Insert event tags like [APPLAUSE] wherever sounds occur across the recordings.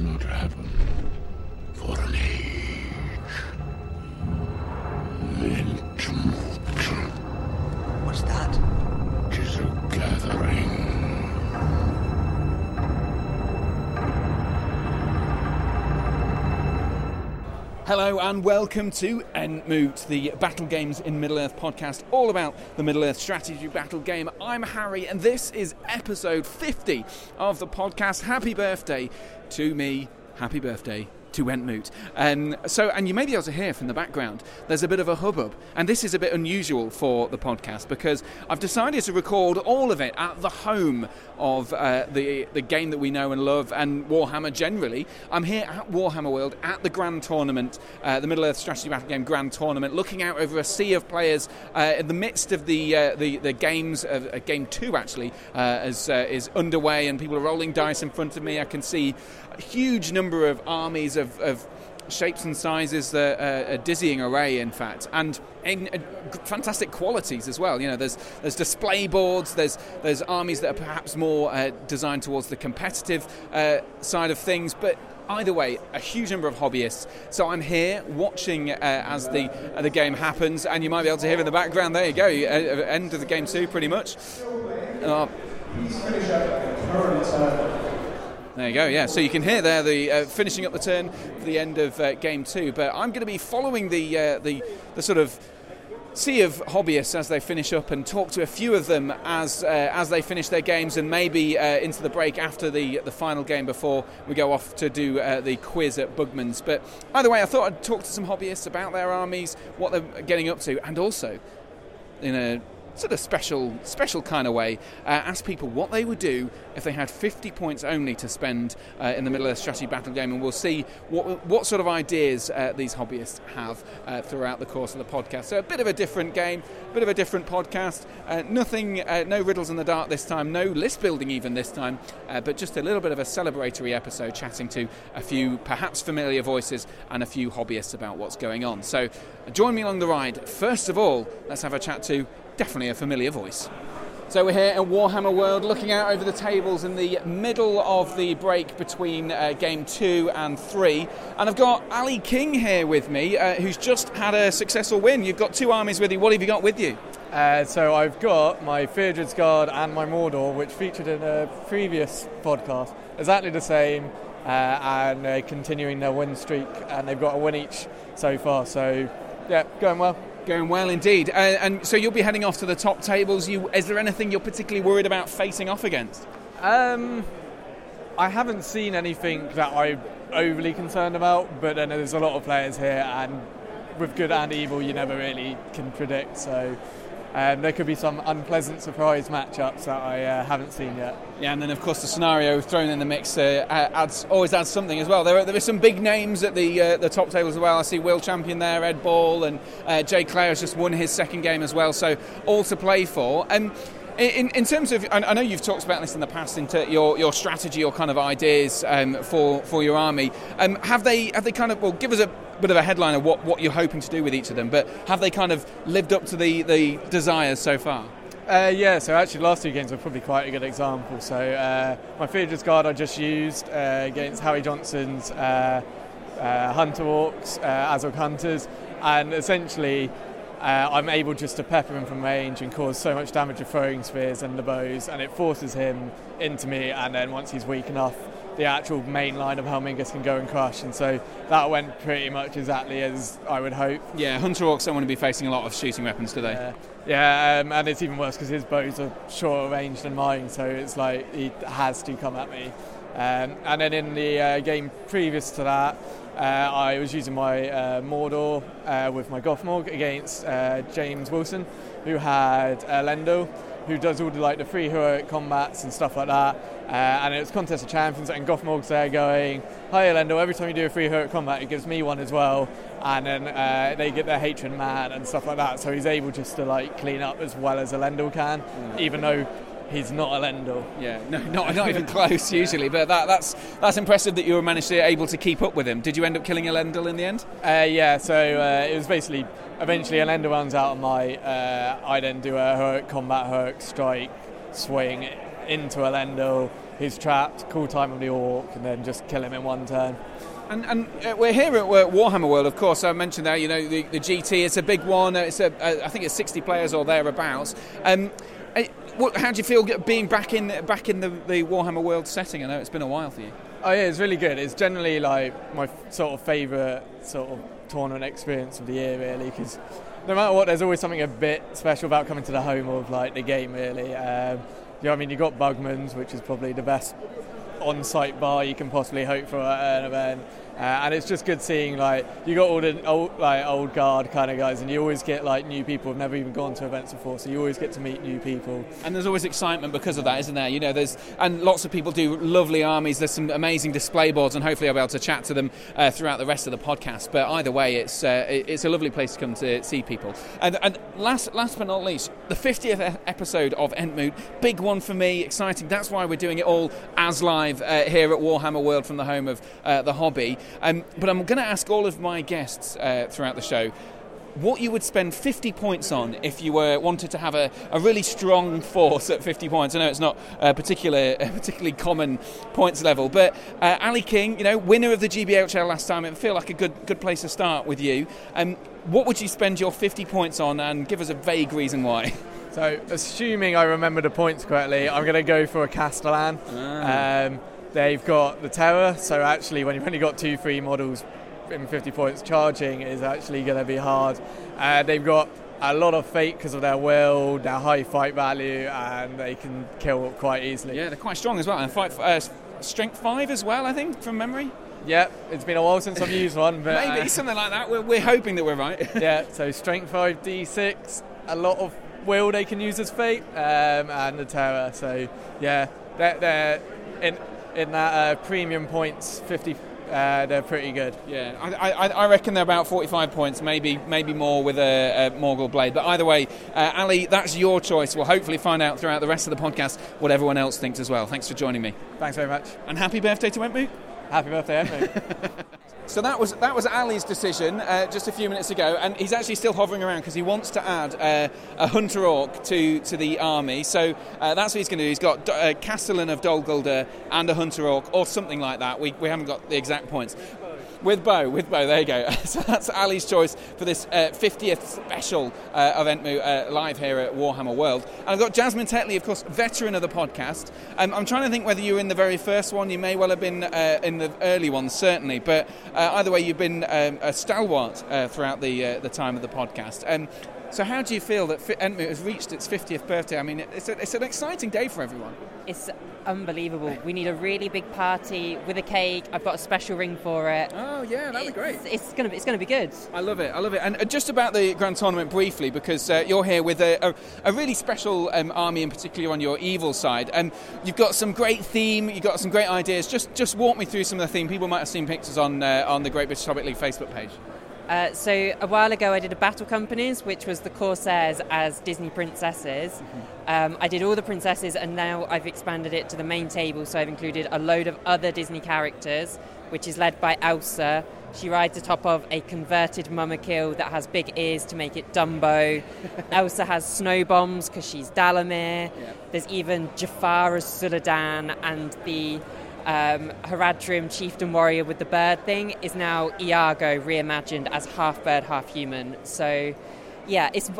not happened Hello and welcome to Entmoot, the Battle Games in Middle Earth podcast, all about the Middle Earth strategy battle game. I'm Harry, and this is episode 50 of the podcast. Happy birthday to me. Happy birthday to Entmoot. Um, so, and you may be able to hear from the background, there's a bit of a hubbub. And this is a bit unusual for the podcast because I've decided to record all of it at the home of uh, the, the game that we know and love and Warhammer generally. I'm here at Warhammer World at the Grand Tournament, uh, the Middle Earth Strategy Battle Game Grand Tournament, looking out over a sea of players uh, in the midst of the uh, the, the games, uh, game two actually, uh, is, uh, is underway and people are rolling dice in front of me. I can see huge number of armies of, of shapes and sizes, uh, a dizzying array, in fact, and in uh, fantastic qualities as well. You know, there's there's display boards, there's there's armies that are perhaps more uh, designed towards the competitive uh, side of things, but. Either way, a huge number of hobbyists. So I'm here watching uh, as the uh, the game happens, and you might be able to hear in the background. There you go, end of the game two, pretty much. There you go, yeah. So you can hear there the uh, finishing up the turn for the end of uh, game two. But I'm going to be following the uh, the the sort of sea of hobbyists as they finish up and talk to a few of them as uh, as they finish their games and maybe uh, into the break after the the final game before we go off to do uh, the quiz at Bugman's. But either way, I thought I'd talk to some hobbyists about their armies, what they're getting up to, and also in a sort of special, special kind of way, uh, ask people what they would do if they had 50 points only to spend uh, in the Middle Earth Strategy Battle Game, and we'll see what what sort of ideas uh, these hobbyists have uh, throughout the course of the podcast. So a bit of a different game, a bit of a different podcast. Uh, nothing, uh, no riddles in the dark this time, no list building even this time, but just a little bit of a celebratory episode, chatting to a few perhaps familiar voices and a few hobbyists about what's going on. So join me along the ride. First of all, let's have a chat to definitely a familiar voice. So we're here at Warhammer World, looking out over the tables in the middle of the break between uh, game two and three, and I've got Ali King here with me, uh, who's just had a successful win. You've got two armies with you. What have you got with you? Uh, so I've got my Theodred's Guard and my Mordor, which featured in a previous podcast, exactly the same, uh, and continuing their win streak, and they've got a win each so far. So yeah, going well. Going well indeed. Uh, and so you'll be heading off to the top tables. You, is there anything you're particularly worried about facing off against? Um, I haven't seen anything that I'm overly concerned about, but there's a lot of players here, and with good and evil, you never really can predict. So um, there could be some unpleasant surprise matchups that I uh, haven't seen yet. Yeah, and then of course the scenario thrown in the mix uh, adds always adds something as well. There are, there are some big names at the uh, the top table as well. I see Will Champion there, Ed Ball, and uh, Jay Clare has just won his second game as well. So all to play for. And in, in terms of, I know you've talked about this in the past, into your, your strategy or kind of ideas um, for for your army. Um, have they have they kind of well give us a bit of a headline of what, what you're hoping to do with each of them, but have they kind of lived up to the, the desires so far? Uh, yeah, so actually, the last two games were probably quite a good example. So, uh, my Theodred's Guard I just used uh, against Howie Johnson's uh, uh, Hunter Orcs, uh, Azog Hunters, and essentially uh, I'm able just to pepper him from range and cause so much damage with throwing spears and the bows, and it forces him into me. And then once he's weak enough, the actual main line of Helmingas can go and crush. And so that went pretty much exactly as I would hope. Yeah, Hunter Orcs don't want to be facing a lot of shooting weapons, do they? Yeah, yeah um, and it's even worse because his bows are shorter range than mine, so it's like he has to come at me. Um, and then in the uh, game previous to that, uh, I was using my uh, Mordor uh, with my Gothmog against uh, James Wilson, who had Lendo, who does all the like the free heroic combats and stuff like that. Uh, and it was contest of champions, and Gothmog's there going, "Hi, Elendo! Every time you do a free heroic combat, it gives me one as well." And then uh, they get their hatred mad and stuff like that. So he's able just to like clean up as well as Elendil can, mm. even though he's not Elendil. Yeah, no, not, not even close [LAUGHS] usually. But that, that's that's impressive that you were managed to able to keep up with him. Did you end up killing Elendil in the end? Uh, yeah, so uh, it was basically eventually Elendil runs out of my. Uh, I then do a heroic combat, heroic strike, swing into Elendil, He's trapped, call time on the orc, and then just kill him in one turn. And, and uh, we're here at Warhammer World, of course. I mentioned that you know the, the GT. It's a big one. It's a, uh, I think it's 60 players or thereabouts. Um, uh, what, how do you feel being back in back in the, the Warhammer World setting? I know it's been a while for you. Oh yeah, it's really good. It's generally like my sort of favourite sort of tournament experience of the year, really, because no matter what, there's always something a bit special about coming to the home of like the game, really. Um, you know, I mean, you got Bugman's, which is probably the best on-site bar you can possibly hope for at an event. Uh, and it's just good seeing like you got all the old like old guard kind of guys, and you always get like new people who've never even gone to events before, so you always get to meet new people. And there's always excitement because of that, isn't there? You know, there's and lots of people do lovely armies. There's some amazing display boards, and hopefully I'll be able to chat to them uh, throughout the rest of the podcast. But either way, it's uh, it's a lovely place to come to see people. And, and last last but not least, the 50th episode of Entmoot, big one for me, exciting. That's why we're doing it all as live uh, here at Warhammer World from the home of uh, the hobby. Um, but I'm going to ask all of my guests uh, throughout the show what you would spend 50 points on if you were wanted to have a, a really strong force at 50 points. I know it's not a, particular, a particularly common points level, but uh, Ali King, you know, winner of the GBHL last time, it would feel like a good good place to start with you. Um, what would you spend your 50 points on, and give us a vague reason why? So, assuming I remember the points correctly, I'm going to go for a Castellan. Ah. Um, They've got the Terror, so actually, when you've only got two free models in 50 points, charging is actually going to be hard. Uh, they've got a lot of fate because of their will, their high fight value, and they can kill quite easily. Yeah, they're quite strong as well, and fight uh, strength five as well, I think, from memory. Yeah, it's been a while since I've used one, but maybe uh, something like that. We're, we're hoping that we're right. [LAUGHS] yeah, so strength five d6, a lot of will they can use as fate, um, and the terror. So yeah, they're, they're in in that uh, premium points 50 uh, they're pretty good. Yeah, I, I, I, reckon they're about 45 points, maybe maybe more with a, a Morgul blade. But either way, uh, Ali, that's your choice. We'll hopefully find out throughout the rest of the podcast what everyone else thinks as well. Thanks for joining me. Thanks very much. And happy birthday to Entmoot. Happy birthday, Entmoot. [LAUGHS] So that was that was Ali's decision uh, just a few minutes ago, and he's actually still hovering around because he wants to add uh, a hunter orc to, to the army. So uh, that's what he's going to do. He's got a uh, Castellan of Dol Guldur and a hunter orc, or something like that. We, we haven't got the exact points. With Bo, with Bo, there you go. [LAUGHS] so that's Ali's choice for this uh, 50th special uh, of Entmoot uh, live here at Warhammer World. And I've got Jasmine Tetley, of course, veteran of the podcast. Um, I'm trying to think whether you were in the very first one. You may well have been uh, in the early ones, certainly. But uh, either way, you've been um, a stalwart uh, throughout the the time of the podcast. Um, so, how do you feel that Entmoot has reached its 50th birthday? I mean, it's, a, it's an exciting day for everyone. It's unbelievable. We need a really big party with a cake. I've got a special ring for it. Oh yeah, that'd be great. It's gonna be it's gonna be good. I love it. I love it. And uh, just about the grand tournament briefly, because uh, you're here with a, a, a really special um, army, in particular on your evil side. And um, you've got some great theme. You've got some great ideas. Just just walk me through some of the theme. People might have seen pictures on uh, on the Great British Hobbit League Facebook page. Uh, so a while ago, I did a Battle Companies, which was the Corsairs as Disney princesses. Mm-hmm. Um, I did all the princesses, and now I've expanded it to the main table. So I've included a load of other Disney characters, which is led by Elsa. She rides atop of a converted Mumakil that has big ears to make it Dumbo. [LAUGHS] Elsa has snow bombs because she's Dalamir. Yeah. There's even Jafar as Suladan, and the um, Haradrim chieftain warrior with the bird thing is now Iago reimagined as half bird, half human. So, yeah, it's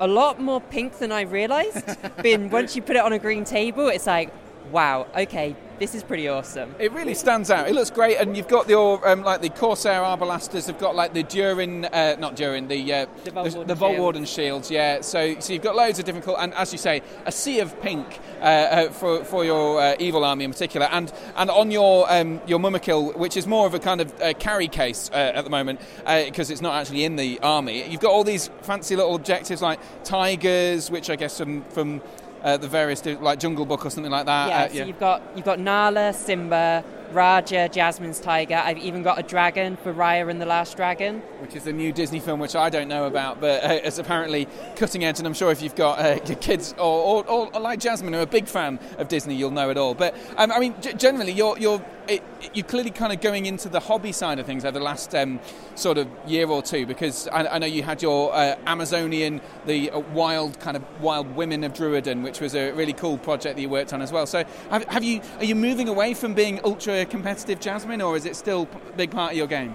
a lot more pink than I realised. [LAUGHS] Been once you put it on a green table, it's like, wow, okay, this is pretty awesome. It really stands out. It looks great, and you've got your um, like the Corsair Arbalesters have got like the Durin, uh, not Durin, the uh, the, Vol- the, Warden shields. Yeah, so so you've got loads of different, and as you say, a sea of pink uh, uh, for for your uh, evil army in particular, and and on your um, your Mumakil, which is more of a kind of uh, carry case at the moment because it's not actually in the army. You've got all these fancy little objectives like tigers, which I guess from from uh, the various like Jungle Book or something like that. Yeah, uh, so yeah. you've got you've got Nala, Simba, Raja, Jasmine's tiger. I've even got a dragon for Raya and the Last Dragon, which is a new Disney film which I don't know about, but uh, it's apparently cutting edge. And I'm sure if you've got uh, kids or, or, or, like Jasmine, who are a big fan of Disney, you'll know it all. But um, I mean, g- generally, you're you're it, you're clearly kind of going into the hobby side of things over the last um, sort of year or two because I, I know you had your uh, Amazonian, the uh, wild kind of wild women of Druadan, which was a really cool project that you worked on as well. So have, have you are you moving away from being ultra competitive, Jasmine, or is it still a big part of your game?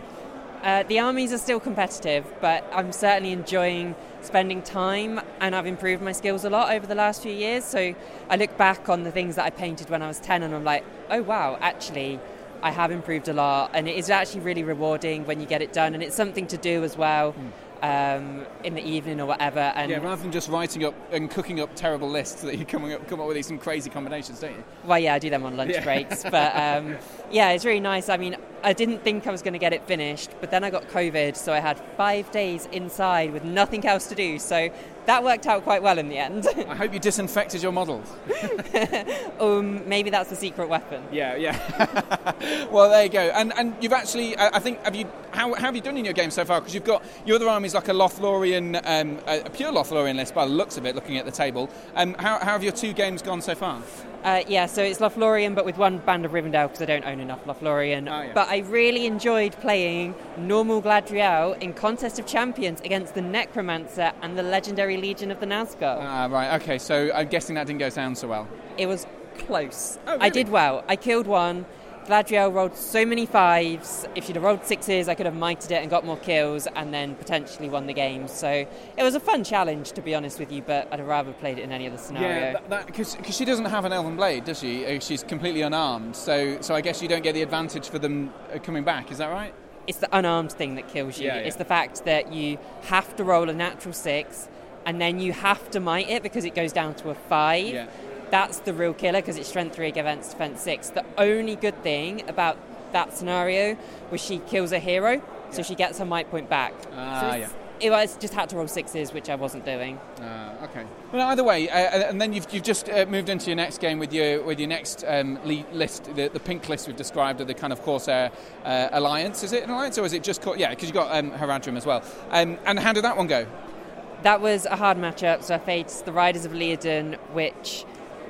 Uh, the armies are still competitive, but I'm certainly enjoying spending time and I've improved my skills a lot over the last few years. So I look back on the things that I painted when I was 10 and I'm like, oh wow, actually, I have improved a lot. And it is actually really rewarding when you get it done. And it's something to do as well. Mm um, in the evening or whatever. And yeah, rather than just writing up and cooking up terrible lists, that you come up, come up with these some crazy combinations, don't you? Well, yeah, I do them on lunch yeah. breaks. but um, yeah, it's really nice. I mean, I didn't think I was going to get it finished, but then I got COVID, so I had five days inside with nothing else to do. So that worked out quite well in the end. I hope you disinfected your models. [LAUGHS] um, maybe that's a secret weapon. Yeah, yeah. [LAUGHS] well, there you go. And and you've actually, I think, have you how, how have you done in your game so far? Because you've got your other army's like a Lothlorien, um, a, pure Lothlorien list by the looks of it, looking at the table. Um, how, how have your two games gone so far? Uh, yeah, so it's Lothlorien, but with one band of Rivendell because I don't own enough Lothlorien. Oh, yeah. But I really enjoyed playing normal Galadriel in Contest of Champions against the Necromancer and the Legendary Legion of the Nazgul. Ah, right. Okay, so I'm guessing that didn't go down so well. It was close. Oh, really? I did well. I killed one. Galadriel rolled so many fives. If she'd have rolled sixes, I could have mited it and got more kills and then potentially won the game. So it was a fun challenge, to be honest with you, but I'd have rather played it in any other scenario. Yeah, because she doesn't have an elven blade, does she? Uh, she's completely unarmed. So, so I guess you don't get the advantage for them uh, coming back. Is that right? It's the unarmed thing that kills you. Yeah, yeah. It's the fact that you have to roll a natural six and then you have to mite it because it goes down to a five. Yeah that's the real killer because it's strength three against defense six. The only good thing about that scenario was she kills a hero, so she gets her might point back. Ah, so yeah. It was just had to roll sixes, which I wasn't doing. Uh, okay. Well, either way, uh, and then you've, you've just uh, moved into your next game with your with your next um, list, the, the, pink list we've described, of the kind of Corsair uh, alliance. Is it an alliance or is it just co- yeah? Because you have got um, Haradrim as well. Um, and how did that one go? That was a hard matchup. So I faced the Riders of Theoden, which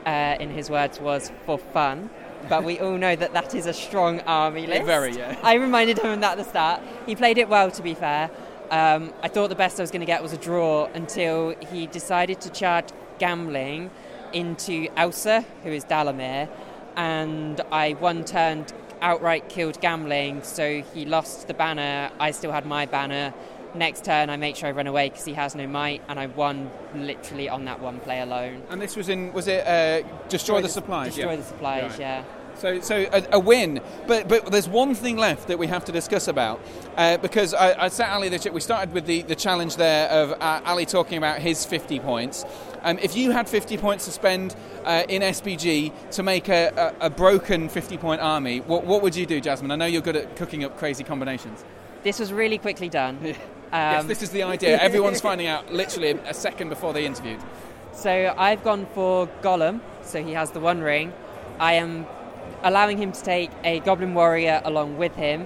uh, in his words, was for fun. But we all know that that is a strong army list. Very, yeah. I reminded him of that at the start. He played it well, to be fair. Um, I thought the best I was going to get was a draw until he decided to charge Gamling into Elsa, who is Dalamir, and I one turned outright killed Gamling, so he lost the banner. I still had my banner, Next turn, I make sure I run away because he has no might, and I won literally on that one play alone. And this was in was it uh, destroy, destroy, the, supplies? Destroy yeah. the supplies, right. yeah. So, so a, a, win, but but there's one thing left that we have to discuss about uh, because I, I sat Ali the we started with the, the challenge there of uh, Ali talking about his 50 points. Um, if you had 50 points to spend uh, in SBG to make a, a, a broken 50 point army, what, what would you do, Jasmine? I know you're good at cooking up crazy combinations. This was really quickly done. [LAUGHS] Um, yes, this is the idea. [LAUGHS] Everyone's finding out literally a second before they interviewed. So I've gone for Gollum, so he has the One Ring. I am allowing him to take a Goblin Warrior along with him,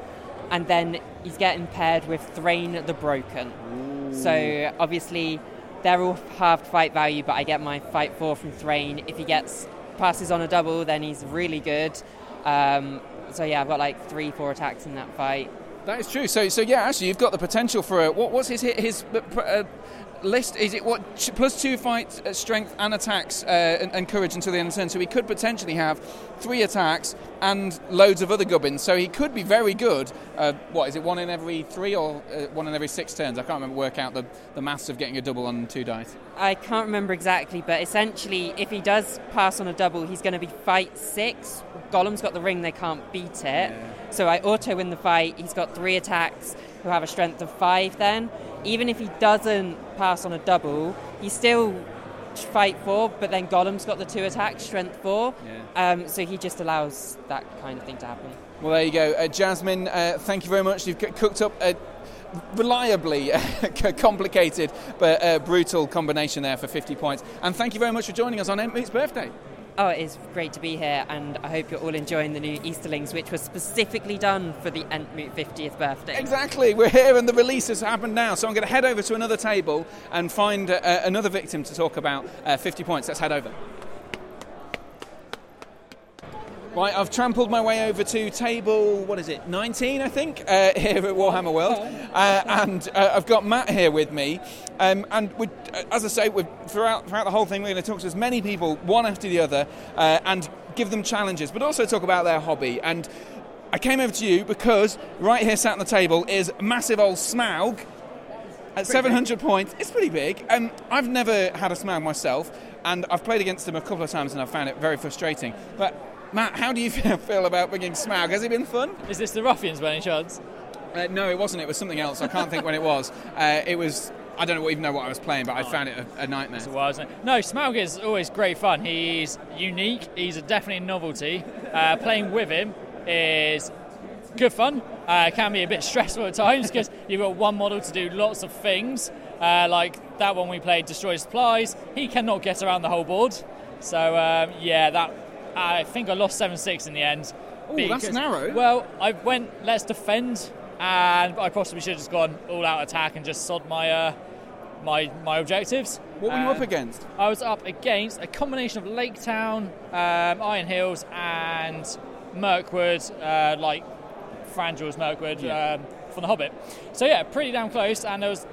and then he's getting paired with Thrain the Broken. Ooh. So obviously they're all halved fight value, but I get my fight four from Thrain. If he gets passes on a double, then he's really good. Um, so yeah, I've got like three, four attacks in that fight. That is true. So, so yeah, actually, you've got the potential for a, what, what's his his uh, list? Is it what plus two fight uh, strength and attacks uh, and, and, courage until the end of the turn? So he could potentially have three attacks and loads of other gubbins. So he could be very good. Uh, what is it? One in every three or uh, one in every six turns? I can't remember. Work out the the maths of getting a double on two dice. I can't remember exactly, but essentially, if he does pass on a double, he's going to be fight six. Gollum's got the ring; they can't beat it. Yeah. So I auto win the fight. He's got three attacks who have a strength of five then. Even if he doesn't pass on a double, he's still fight four, but then Gollum's got the two attacks, strength four. Yeah. Um, so he just allows that kind of thing to happen. Well, there you go. Uh, Jasmine, uh, thank you very much. You've cooked up a reliably [LAUGHS] complicated but uh, brutal combination there for 50 points. And thank you very much for joining us on Entmoot's birthday. Oh, it is great to be here, and I hope you're all enjoying the new Easterlings, which was specifically done for the Entmoot 50th birthday. Exactly, we're here, and the release has happened now. So I'm going to head over to another table and find uh, another victim to talk about uh, 50 points. Let's head over. Right, I've trampled my way over to table, what is it, 19, I think, uh, [LAUGHS] here at Warhammer World. Uh, and uh, I've got Matt here with me. Um, and uh, as I say, we're, throughout, throughout the whole thing, we're going to talk to as many people, one after the other, uh, and give them challenges, but also talk about their hobby. And I came over to you because right here sat on the table is massive old Smaug at 700 points. It's pretty big. Um, I've never had a Smaug myself, and I've played against him a couple of times and I've found it very frustrating. But Matt, how do you [LAUGHS] feel about bringing Smaug? Has it been fun? Is this the Ruffians by any chance? Uh, no, it wasn't. It was something else. I can't think when it was. Uh, it was. I don't even know what I was playing, but I found it a, a nightmare. It's a it? No, Smaug is always great fun. He's unique. He's a definitely a novelty. Uh, playing with him is good fun. Uh, it can be a bit stressful at times because [LAUGHS] you've got one model to do lots of things. Uh, like that one we played, Destroy Supplies. He cannot get around the whole board. So um, yeah, that I think I lost seven six in the end. Ooh, that's narrow. Well, I went let's defend, and I possibly should have just gone all out attack and just sod my uh, my my objectives. What were you up against? I was up against a combination of Lake Town, um, Iron Hills, and Mirkwood, uh, like Thranduil's Mirkwood Yeah. um, from The Hobbit. So yeah, pretty damn close, and there was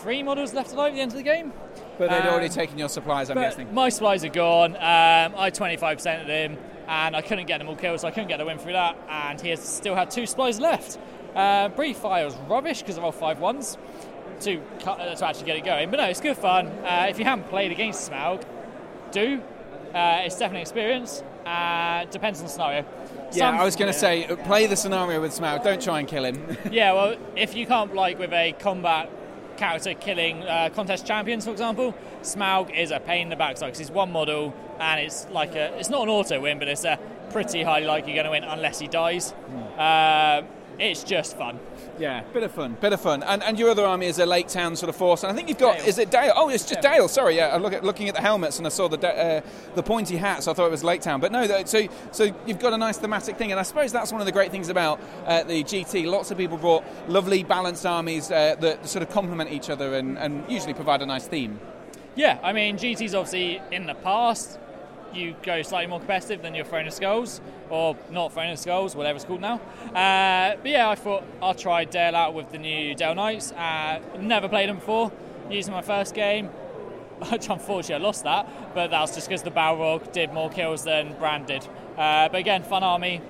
three models left alive at the end of the game. But they'd already um, taken your supplies, I'm guessing. my supplies are gone. Um, I 25% of them, and I couldn't get them all killed, so I couldn't get the win through that. And he has still had two supplies left. Uh, Brief Fire was rubbish because of all five ones to cut, uh, to actually get it going. But no, it's good fun. Uh, if you haven't played against Smaug, do. Uh, it's definitely an experience. Uh, depends on the scenario. yeah, Some- I was going to yeah. say, play the scenario with Smaug. Don't try and kill him. [LAUGHS] Yeah, well, if you can't like with a combat character killing uh, contest champions, for example, Smaug is a pain in the backside because he's one model and it's like a it's not an auto win, but it's a pretty highly likely going to win unless he dies. Uh, it's just fun. Yeah, bit of fun, bit of fun. And, and your other army is a Lake Town sort of force. And I think you've got, Dale. is it Dale? Oh, it's just Dale. Dale. Sorry, yeah. I look at looking at the helmets and I saw the uh, the pointy hats. so I thought it was Lake Town. But no, so so you've got a nice thematic thing, and I suppose that's one of the great things about uh, the GT. Lots of people brought lovely balanced armies uh, that sort of complement each other and, and usually provide a nice theme. Yeah, I mean GT's obviously in the past. You go slightly more competitive than your Throne of Skulls, or not Throne of Skulls, whatever it's called now. Uh, but yeah, I thought I'll try Dale out with the new Dale Knights. Uh, never played them before. Using my first game, [LAUGHS] which unfortunately I lost that, but that was just because the Balrog did more kills than Brand did. Uh, but again, fun army.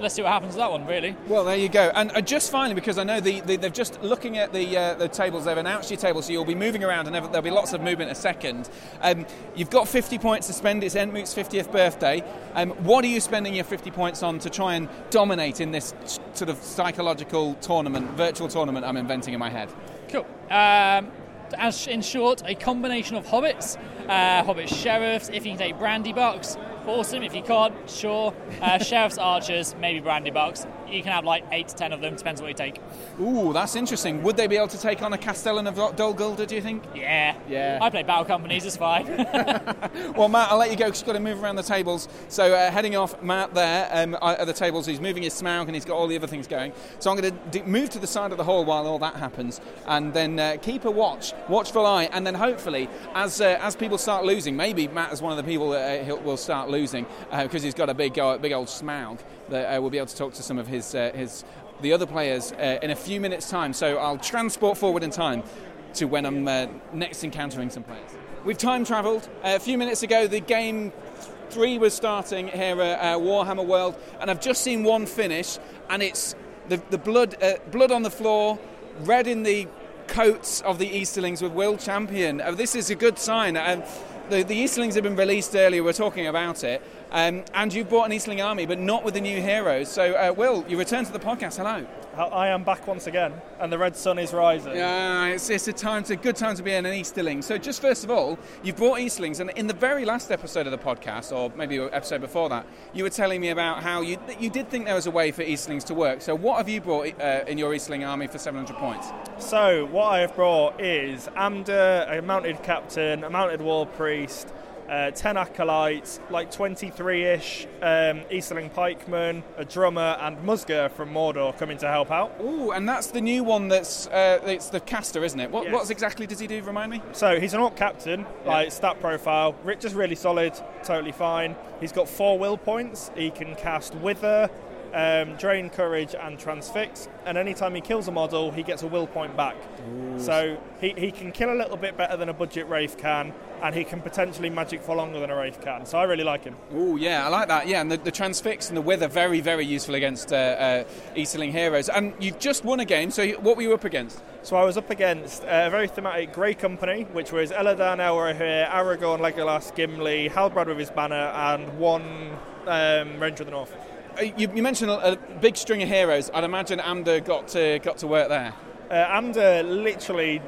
Let's see what happens to that one, really. Well, there you go. And uh, just finally, because I know the, the, they're just looking at the uh, the tables, they've announced your table, so you'll be moving around and there'll be lots of movement a second. Um, you've got 50 points to spend. It's Entmoot's 50th birthday. Um, what are you spending your 50 points on to try and dominate in this sort of psychological tournament, virtual tournament I'm inventing in my head? Cool. Um, as in short, a combination of hobbits, uh, hobbit sheriffs. If you can take brandy bucks, awesome. If you can't, sure. Uh, [LAUGHS] sheriffs, archers, maybe brandy bucks. You can have like eight to ten of them. Depends what you take. Ooh, that's interesting. Would they be able to take on a Castellan of Dol do you think? Yeah. Yeah. I play battle companies. It's fine. [LAUGHS] [LAUGHS] Well, Matt, I'll let you go because you've got to move around the tables. So, uh, heading off, Matt there um, at the tables, he's moving his Smaug and he's got all the other things going. So, I'm going to d- move to the side of the hall while all that happens and then uh, keep a watch, watchful eye, and then hopefully, as uh, as people start losing, maybe Matt is one of the people that uh, he'll, will start losing because he's got a big, uh, big old Smaug that uh, we'll be able to talk to some of his, uh, his the other players uh, in a few minutes' time. So, I'll transport forward in time to when I'm uh, next encountering some players. We've time travelled. Uh, a few minutes ago, the game three was starting here at uh, Warhammer World, and I've just seen one finish, and it's the, the blood, blood on the floor, red in the coats of the Easterlings with Will Champion. Uh, this is a good sign. Um, the, the Easterlings have been released earlier, we're talking about it, um, and you brought an Eastling army, but not with the new heroes. So, uh, Will, you return to the podcast. Hello. I am back once again, and the red sun is rising. Yeah, it's, it's a time, it's a good time to be an Easterling. So, just first of all, you've brought Easterlings, and in the very last episode of the podcast, or maybe episode before that, you were telling me about how you you did think there was a way for Eastlings to work. So, what have you brought uh, in your Eastling army for 700 points? So, what I have brought is Amda, a mounted captain, a mounted war priest, uh, 10 acolytes, like 23 ish um, Easterling pikemen, a drummer, and Musga from Mordor coming to help out. Ooh, and that's the new one that's uh, it's the caster, isn't it? What, Yes. what exactly does he do? Remind me. So he's an orc captain, like stat profile. Just really solid, totally fine. He's got four will points. He can cast Wither, um, Drain Courage, and Transfix. And anytime he kills a model, he gets a will point back. So he, he can kill a little bit better than a budget Wraith can, and he can potentially magic for longer than a Wraith can. So I really like him. Oh yeah, I like that. Yeah, and the, the transfix and the wither very very useful against uh, uh, Easterling heroes. And you've just won a game. So what were you up against? So I was up against a very thematic Grey Company, which was Elladan, Elrohir, Aragorn, Legolas, Gimli, Halbarad with his banner, and one um, Ranger of the North. Uh, You, you mentioned a, a big string of heroes. I'd imagine Amdûr got to got to work there. Uh, Amdûr literally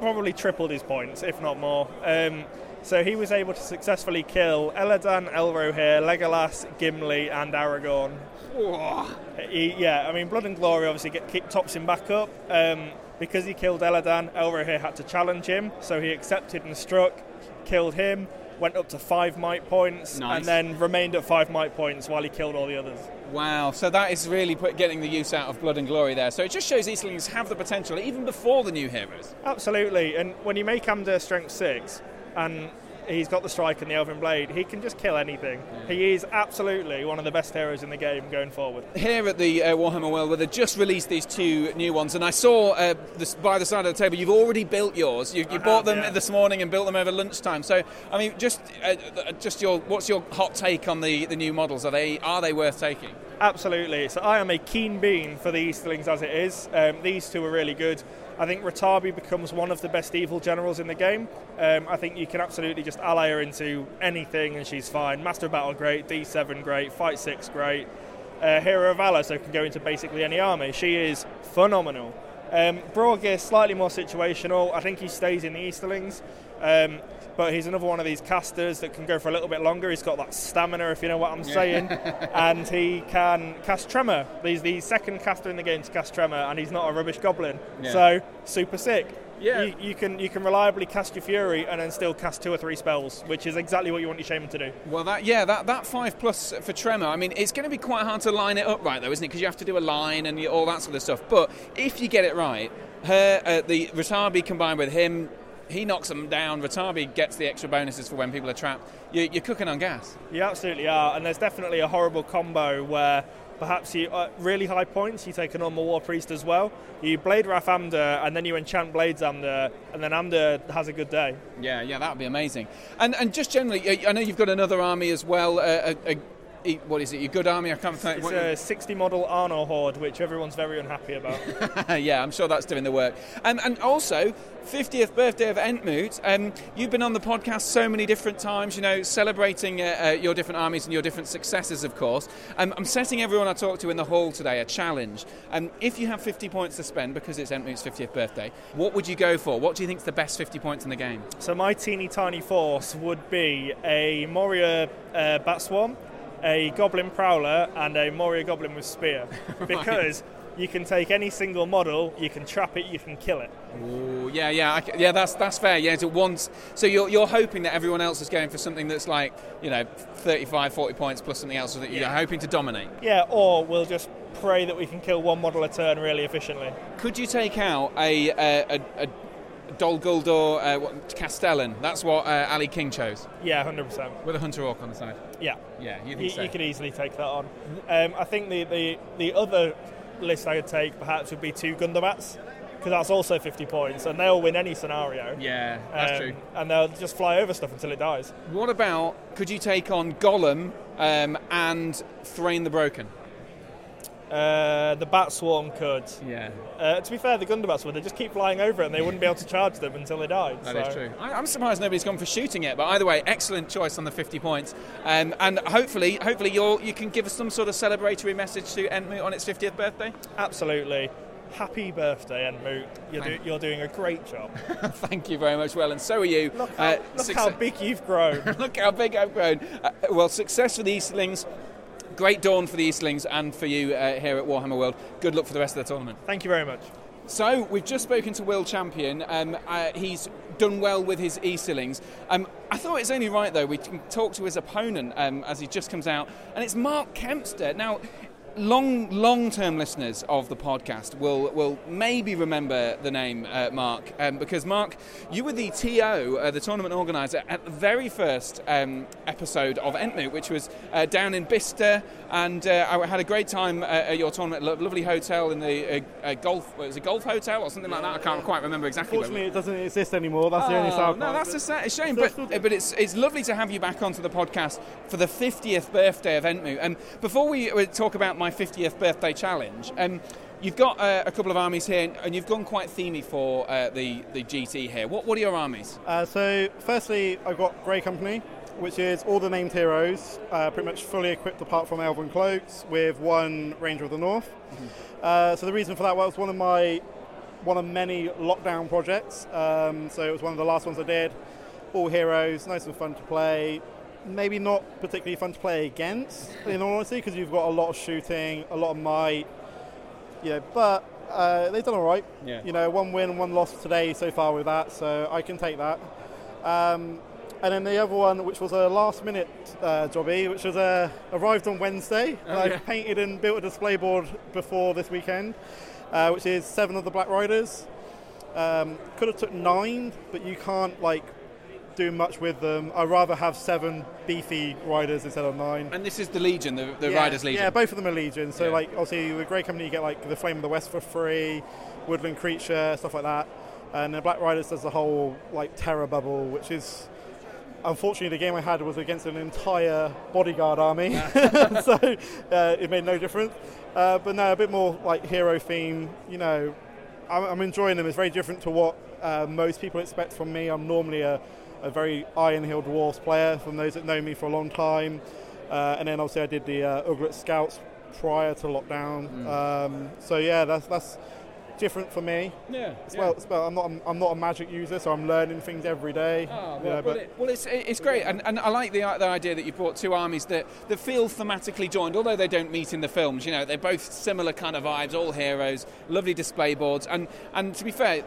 probably tripled his points, if not more. Um, so he was able to successfully kill Elladan, Elrohir, Legolas, Gimli, and Aragorn. He, yeah, I mean, Blood and Glory obviously get, keep, tops him back up. Um, because he killed Elladan, Elrohir had to challenge him, so he accepted and struck, killed him, went up to five might points, Nice. and then remained at five might points while he killed all the others. Wow, so that is really put, getting the use out of Blood and Glory there. So it just shows Eastlings have the potential even before the new heroes. Absolutely, and when you make Amdûr strength six, and he's got the strike and the Elven Blade, he can just kill anything. He is absolutely one of the best heroes in the game going forward. Here at the uh, Warhammer World, where they just released these two new ones, and I saw uh, this, by the side of the table, you've already built yours. You, you bought them yeah. this morning and built them over lunchtime. So, I mean, just uh, just your what's your hot take on the, the new models? Are they are they worth taking? Absolutely. So I am a keen bean for the Easterlings as it is. Um, these two are really good. I think Ratabi becomes one of the best evil generals in the game. Um, I think you can absolutely just ally her into anything and she's fine. Master of Battle, great. D7, great. Fight 6, great. Uh, Hero of Valor, so can go into basically any army. She is phenomenal. Um, Borgir, slightly more situational. I think he stays in the Easterlings. Um, but he's another one of these casters that can go for a little bit longer. He's got that stamina, if you know what I'm saying, [LAUGHS] and he can cast Tremor. He's the second caster in the game to cast Tremor, and he's not a rubbish goblin. Yeah. So super sick. Yeah. You, you can you can reliably cast your Fury and then still cast two or three spells, which is exactly what you want your Shaman to do. Well, that yeah, that, that five plus for Tremor. I mean, it's going to be quite hard to line it up right, though, isn't it? Because you have to do a line and you- all that sort of stuff. But if you get it right, her uh, the Ratabi combined with him, he knocks them down. Ratabi gets the extra bonuses for when people are trapped. You, you're cooking on gas. You absolutely are, and there's definitely a horrible combo where perhaps you uh, really high points. You take a normal War Priest as well. You Blade Wrath Amdûr, and then you enchant Blades Amdûr, and then Amdûr has a good day. Yeah, yeah, that would be amazing. And and just generally, uh, I know you've got another army as well. Uh, a, a, a, what is it? Your good army? I can't think. It's what- a 60 model Arnor Horde, which everyone's very unhappy about. [LAUGHS] yeah, I'm sure that's doing the work. Um, and also, 50th birthday of Entmoot. Um, you've been on the podcast so many different times, you know, celebrating uh, uh, your different armies and your different successes, of course. Um, I'm setting everyone I talk to in the hall today a challenge. Um, if you have 50 points to spend because it's Entmoot's 50th birthday, what would you go for? What do you think is the best 50 points in the game? so my teeny tiny force would be a Moria uh, Bat Swarm, a Goblin Prowler, and a Moria Goblin with Spear. [LAUGHS] Because you can take any single model, you can trap it, you can kill it. Ooh, yeah, yeah, I yeah. That's that's fair. Yeah, to once. So you're you're hoping that everyone else is going for something that's like you know 35, 40 points plus something else that you're hoping to dominate. Yeah, or we'll just pray that we can kill one model a turn really efficiently. Could you take out a a, a, a Dol Guldur uh, Castellan? That's what uh, Ali King chose Yeah, 100%. with a Hunter Orc on the side. Yeah. Yeah, you You, think so? you could easily take that on. Um, I think the, the, the other list I would take perhaps would be two Gundabats, because that's also 50 points, and they'll win any scenario. Yeah, that's Um, true. And they'll just fly over stuff until it dies. What about could you take on Gollum um, and Thrain the Broken? Uh, the Bat Swarm could. Yeah, Uh, to be fair, the Gundabats would. They just keep flying over it, and they wouldn't be able to charge them until they died. that so. is true. I, I'm surprised nobody's gone for shooting it, but either way, excellent choice on the 50 points. Um, and hopefully, hopefully you're, you can give us some sort of celebratory message to Entmoot on its 50th birthday. Absolutely. Happy birthday, Entmoot. You're, do, you're doing a great job. [LAUGHS] Thank you very much, well, and so are you. Look how, Uh, look succe- how big you've grown. [LAUGHS] Look how big I've grown. Uh, well, success for the Eastlings. Great dawn for the Eastlings and for you uh, here at Warhammer World. Good luck for the rest of the tournament. Thank you very much. So we've just spoken to Will Champion. Um, uh, he's done well with his Easterlings. Um, I thought it's only right though we can talk to his opponent um, as he just comes out, and it's Mark Kempster. Now, long long term listeners of the podcast will will maybe remember the name uh, Mark um, because Mark, you were the TO, uh, the tournament organizer at the very first um, episode of Entmoot, which was uh, down in Bicester, and uh, I had a great time uh, at your tournament. Lo- lovely hotel in the uh, golf. Was it golf hotel or something like that? I can't quite remember exactly. Unfortunately, it doesn't exist anymore. That's the only Oh, South no, that's a, a shame, but but it's it's lovely to have you back onto the podcast for the 50th birthday of Entmoot. And before we uh, talk about my 50th birthday challenge, um, you've got uh, a couple of armies here, and you've gone quite themey for uh, the the GT here. What what are your armies? Uh, so, firstly, I've got Grey Company, which is all the named heroes, uh, pretty much fully equipped apart from Elven Cloaks, with one Ranger of the North. Uh, so the reason for that was one of my one of many lockdown projects. Um, so it was one of the last ones I did. All heroes, nice and fun to play. Maybe not particularly fun to play against, in all honesty, because you've got a lot of shooting, a lot of might. You know, but uh, they've done all right. Yeah. You know, one win, one loss today so far with that, so I can take that. Um, and then the other one, which was a last minute uh, jobby, which was uh, arrived on Wednesday. Oh, I yeah. painted and built a display board before this weekend, uh, which is seven of the Black Riders. Um, could have took nine, but you can't like do much with them. I'd rather have seven beefy riders instead of nine. And this is the Legion, the, the yeah, Riders Legion. Yeah, both of them are Legion. So Yeah. like obviously the Grey Company you get like the Flame of the West for free, Woodland Creature, stuff like that. And the Black Riders does the whole like terror bubble, which is unfortunately the game I had was against an entire bodyguard army, [LAUGHS] so uh, it made no difference. Uh, but no, a bit more like hero theme. You know, I'm, I'm enjoying them. It's very different to what uh, most people expect from me. I'm normally a, a very Iron Hill Dwarfs player. From those that know me for a long time, uh, and then obviously I did the uh, Ugret Scouts prior to lockdown. Um, so yeah, that's that's different for me. yeah. As well, as well, I'm not I'm not a magic user, so I'm learning things every day. Oh, you well, know, well, but it- well, it's, it's great, and, and I like the, the idea that you brought two armies that, that feel thematically joined, although they don't meet in the films. You know, they're both similar kind of vibes, all heroes, lovely display boards, and and to be fair.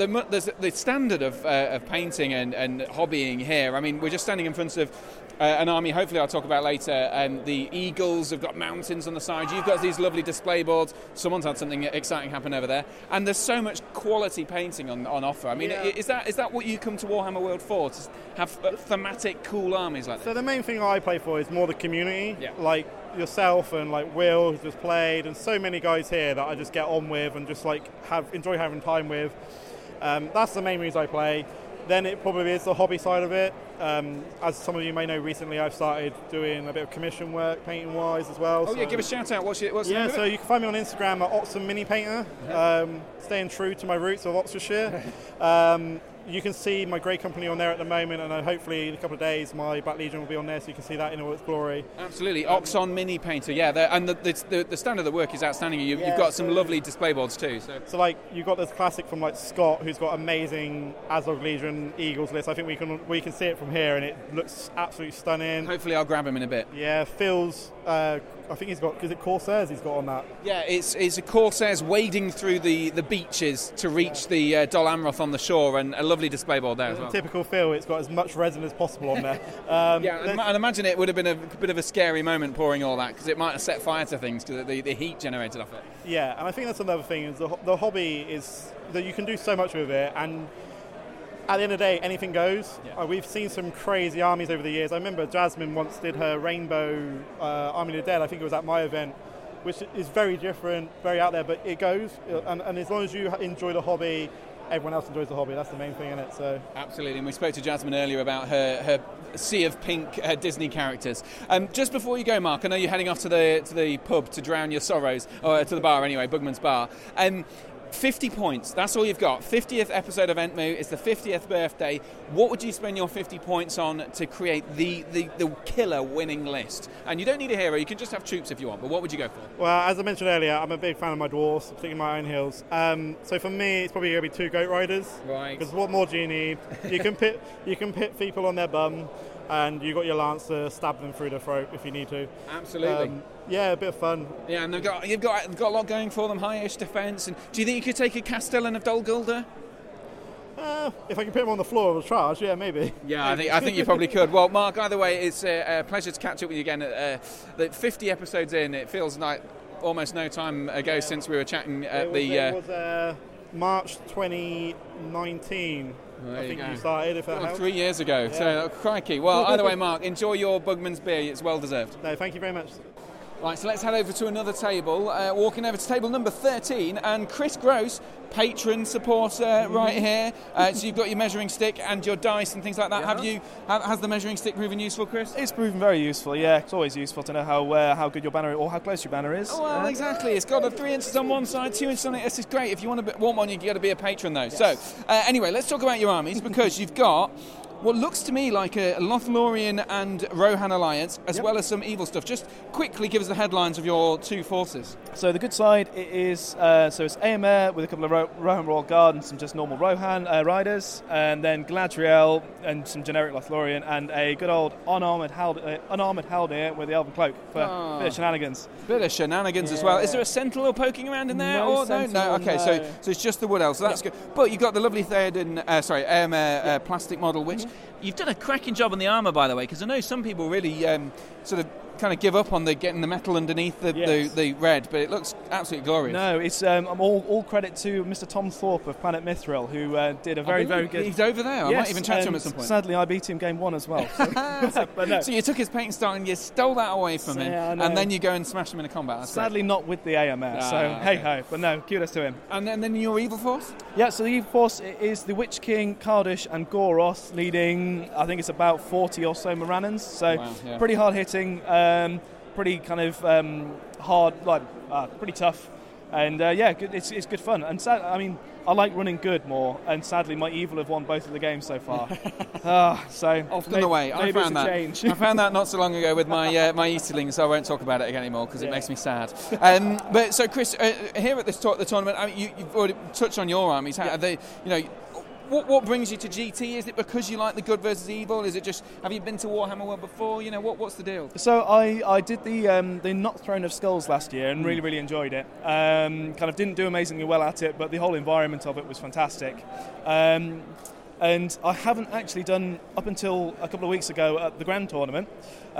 The, there's the standard of, uh, of painting and, and hobbying here. I mean, we're just standing in front of uh, an army. Hopefully, I'll talk about later. Um, the Eagles have got mountains on the side. You've got these lovely display boards. Someone's had something exciting happen over there, and there's so much quality painting on, on offer. I mean, Yeah. is that is that what you come to Warhammer World for? To have uh, thematic, cool armies like that? So the main thing I play for is more the community, Yeah. like yourself and like Will who's just played, and so many guys here that I just get on with and just like have enjoy having time with. Um, that's the main reason I play. Then it probably is the hobby side of it. Um, as some of you may know, recently I've started doing a bit of commission work, painting wise as well. Oh yeah, give a shout out. What's your, what's yeah, so it? you can find me on Instagram at Oxford Mini Painter, um, staying true to my roots of Oxfordshire. [LAUGHS] Um, you can see my Grey Company on there at the moment, and uh, hopefully in a couple of days my Black Legion will be on there, so you can see that in all its glory. Absolutely, Oxon Mini Painter. Yeah, and the, the, the, the standard of the work is outstanding. You, Yeah, you've got some lovely display boards too. So So like you've got this classic from like Scott, who's got amazing Azog Legion Eagles list. I think we can we can see it from here, and it looks absolutely stunning. hopefully, I'll grab him in a bit. Yeah, Phil's. Uh, I think he's got. Is it Corsairs? He's got on that. Yeah, it's, it's a Corsairs wading through the, the beaches to reach the uh, Dol Amroth on the shore, and a lovely display board there as well. Typical Phil. It's got as much resin as possible on there. [LAUGHS] Um, Yeah, and, and imagine it would have been a bit of a scary moment pouring all that because it might have set fire to things because the, the heat generated off it. Yeah, and I think that's another thing is the, the hobby is that you can do so much with it, and at the end of the day, anything goes. Yeah. Uh, we've seen some crazy armies over the years. I remember Jasmine once did her Rainbow uh, Army of the Dead. I think it was at my event, which is very different, very out there, but it goes. Uh, And, and as long as you enjoy the hobby, everyone else enjoys the hobby. That's the main thing in it. So Absolutely, and we spoke to Jasmine earlier about her, her sea of pink uh, Disney characters. Um, just before you go, Mark, I know you're heading off to the to the pub to drown your sorrows, or to the bar anyway, Bugman's Bar. Um, 50 points, that's all you've got. 50th episode of Entmoot, it's the 50th birthday. What would you spend your 50 points on to create the, the, the killer winning list? And you don't need a hero, you can just have troops if you want, but what would you go for? Well, as I mentioned earlier, I'm a big fan of my dwarfs, particularly my Iron Hills. Um, so for me, it's probably going to be two goat riders. Right. Because what more do you need? You can pit, [LAUGHS] you can pit people on their bum. and you got your lance to stab them through the throat if you need to. Absolutely. Um, yeah, a bit of fun. yeah, and they've got, you've got you've got a lot going for them. High-ish defence. And do you think you could take a Castellan of Dol Guldur? Uh, if I can put him on the floor of a charge, yeah, maybe. Yeah, I think I think you probably could. Well, Mark, either way, it's a, a pleasure to catch up with you again. Uh, the 50 episodes in, it feels like almost no time ago since we were chatting at was, the. it Uh, was uh, March 2019. There I you think go. you started, if that well, three years ago. So, Yeah. uh, crikey. Well, [LAUGHS] either way, Mark, enjoy your Bugman's beer. It's well deserved. No, thank you very much. Right, so let's head over to another table. Uh, walking over to table number 13, and Chris Gross, patron supporter right here. Uh, so you've got your measuring stick and your dice and things like that. Have you? ha- Has the measuring stick proven useful, Chris? It's proven very useful. Yeah, it's always useful to know how uh, how good your banner or how close your banner is. Oh, well, exactly. It's got a three inches on one side, two inches on it. This is great. If you want to want one, you've got to be a patron, though. So, uh, anyway, let's talk about your armies because you've got what looks to me like a Lothlorien and Rohan alliance, as Yep. well as some evil stuff. Just quickly give us the headlines of your two forces. So the good side it is uh, so it's Eomer with a couple of Ro- Rohan Royal Guard and some just normal Rohan uh, riders, and then Galadriel and some generic Lothlorien, and a good old unarmored Hald- uh, unarmored Haldir with the Elven cloak for Ah. a bit of shenanigans. Bit of shenanigans as well. Is there a sentinel poking around in there? No or no, no. Okay, so no. so it's just the wood elf. So that's good. But you've got the lovely Theoden, uh, sorry, Eomer uh, plastic model, which Mm-hmm. You've done a cracking job on the armour, by the way, because I know some people really um, sort of kind of give up on the getting the metal underneath the, Yes. the, the red, but it looks absolutely glorious. No, it's um, all, all credit to Mr. Tom Thorpe of Planet Mithril who uh, did a very very good. He's over there. I might even chat to him at some point. Sadly, I beat him game one as well. So, [LAUGHS] [LAUGHS] no, So you took his paint style and you stole that away from him, Yeah, and then you go and smash him in a combat. That's great. sadly not with the AMR. Ah, so okay. hey ho, but no, kudos to him. And then, then your evil force. Yeah, so the Evil Force is the Witch King, Kardush, and Goroth, leading, I think it's about 40 or so Morannons. So Wow, yeah. pretty hard hitting, um, pretty kind of um, hard, like uh, pretty tough. And uh, yeah, good, it's, it's good fun. And sad, I mean, I like running good more, and sadly, my evil have won both of the games so far. [LAUGHS] Ah, so Often may- the way. I found that. change. I found that not so long ago with my uh, my Easterlings, so I won't talk about it again anymore because it makes me sad. Um, but so, Chris, uh, here at this tor- the tournament, I mean, you, you've already touched on your armies. How they, you know. What, what brings you to GT? Is it because you like the good versus evil? Is it just have you been to Warhammer World before? You know what? What's the deal? So I, I did the um, the Not Throne of Skulls last year and really really enjoyed it. Um, kind of didn't do amazingly well at it, but the whole environment of it was fantastic. Um, and I haven't actually done up until a couple of weeks ago at the Grand Tournament,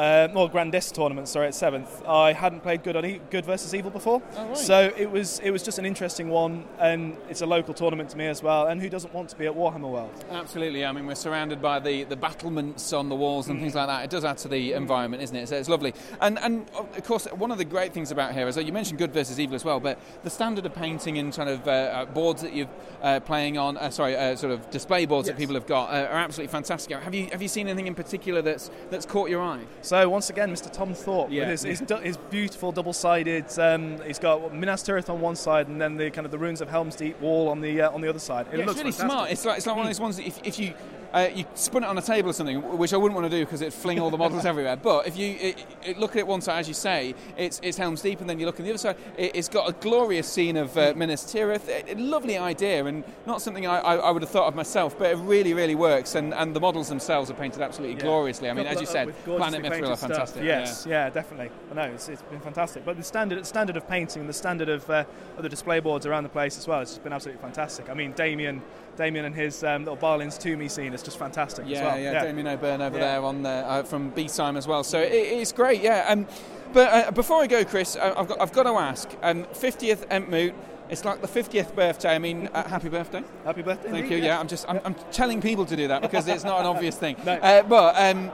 uh, or Grandest Tournament, sorry, at seventh. I hadn't played good on e- good versus evil before, so it was it was just an interesting one, and it's a local tournament to me as well. And who doesn't want to be at Warhammer World? Absolutely. I mean, we're surrounded by the, the battlements on the walls and things like that. It does add to the environment, isn't it? So it's lovely. And and of course, one of the great things about here is that you mentioned good versus evil as well, but the standard of painting and kind of uh, uh, boards that you're uh, playing on, uh, sorry, uh, sort of display boards that people have got uh, are absolutely fantastic. Have you have you seen anything in particular that's that's caught your eye? So once again, Mr. Tom Thorpe Yeah. with his, his, his beautiful double-sided. Um, he's got Minas Tirith on one side, and then the kind of the ruins of Helm's Deep wall on the uh, on the other side. It Yeah, looks it's really fantastic. smart. It's like it's like one of those ones that if, if you uh, you spun it on a table or something, which I wouldn't want to do because it'd fling all the models [LAUGHS] everywhere. But if you it, it, look at it one side, as you say, it's, it's Helm's Deep, and then you look on the other side, it, it's got a glorious scene of uh, Minas Tirith. A, a lovely idea, and not something I, I, I would have thought of myself, but it really, really works. And, and the models themselves are painted absolutely Yeah. gloriously. I mean, as you said, Planet painted stuff. fantastic. Yes, yeah. definitely. I know it's, it's been fantastic. But the standard standard of painting, the standard of, uh, of the display boards around the place as well, it's just been absolutely fantastic. I mean, Damien, Damien and his um, little Balin's Tomb scene is just fantastic Yeah, as well. yeah, Damien O'Byrne over Yeah. there on the, uh, from B Time as well. So it, it's great, yeah. Um, but uh, before I go, Chris, I've got I've got to ask. Um, 50th Entmoot. It's like the 50th birthday. I mean, uh, happy birthday. Happy birthday. Thank indeed, you. Yeah, I'm just I'm, I'm telling people to do that because it's not an obvious thing. [LAUGHS] No. Uh, but um,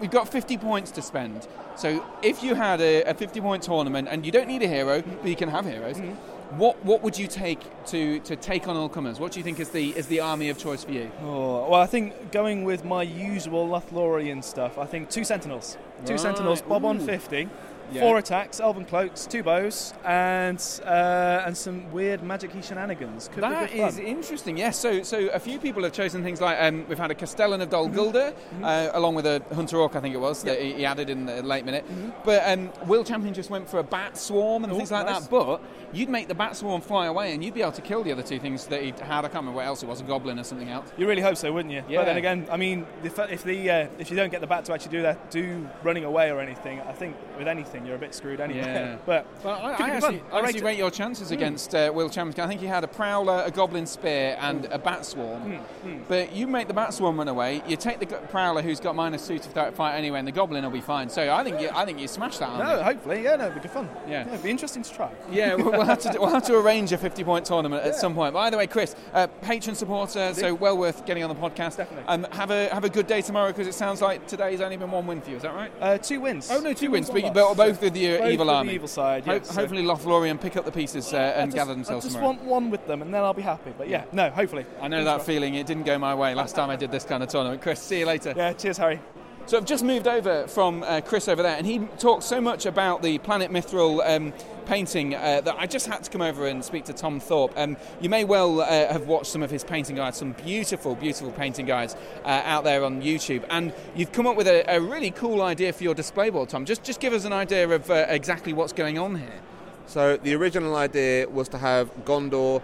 we've got 50 points to spend. So if you had a, a 50 point tournament and you don't need a hero, but you can have heroes. Mm-hmm. What, what would you take to, to take on all comers? What do you think is the is the army of choice for you? Oh, well, I think going with my usual Lothlorien stuff, I think two Sentinels. Two Right, Sentinels, Bob on 50. Yeah. Four attacks, elven cloaks, two bows, and uh, and some weird magic-y shenanigans. Could That is interesting. Yes, so so a few people have chosen things like um, we've had a Castellan of Dol Mm-hmm. Guldur, uh, along with a Hunter Orc, I think it was that he he added in the late minute. Mm-hmm. But um, Will Champion just went for a Bat Swarm and Oh, things like nice. that. But you'd make the Bat Swarm fly away, and you'd be able to kill the other two things that he had. I can't remember what else it was, a Goblin or something else. You really hope so, wouldn't you? Yeah. But then again, I mean, if, if the uh, if you don't get the bat to actually do that, do running away or anything, I think with anything you're a bit screwed anyway. Yeah. [LAUGHS] but Well, I, could I actually. I rate actually it. rate your chances against uh, Will Champion. I think he had a Prowler, a Goblin Spear, and a Bat Swarm. But you make the Bat Swarm run away. You take the Prowler, who's got minus two to that fight anyway, and the Goblin will be fine. So I think you, I think you smash that. army. No, hopefully, yeah, no, it'd be good fun. Yeah. it'd be interesting to try. Yeah, we'll we'll have to do- we'll have to arrange a 50 point tournament at some point. By the way, Chris, uh, patron supporter, so well worth getting on the podcast. Definitely. Um, have a have a good day tomorrow because it sounds like today's only been one win for you. Is that right? Uh, two wins. Oh no, two, wins, one but but both with the uh, Both evil with the army. evil side, Ho- so- Hopefully, Lothlorien pick up the pieces uh, and just, gather I themselves just tomorrow. want one with them, and then I'll be happy. But yeah, no, hopefully. I know that feeling. It didn't go my way last time I did this kind of tournament. Chris, see you later. Yeah, cheers, Harry. So I've just moved over from uh, Chris over there, and he talked so much about the Planet Mithril um, painting uh, that I just had to come over and speak to Tom Thorpe. Um, you may well uh, have watched some of his painting guides, some beautiful, beautiful painting guides uh, out there on YouTube, and you've come up with a, a really cool idea for your display board, Tom. Just, just give us an idea of uh, exactly what's going on here. So the original idea was to have Gondor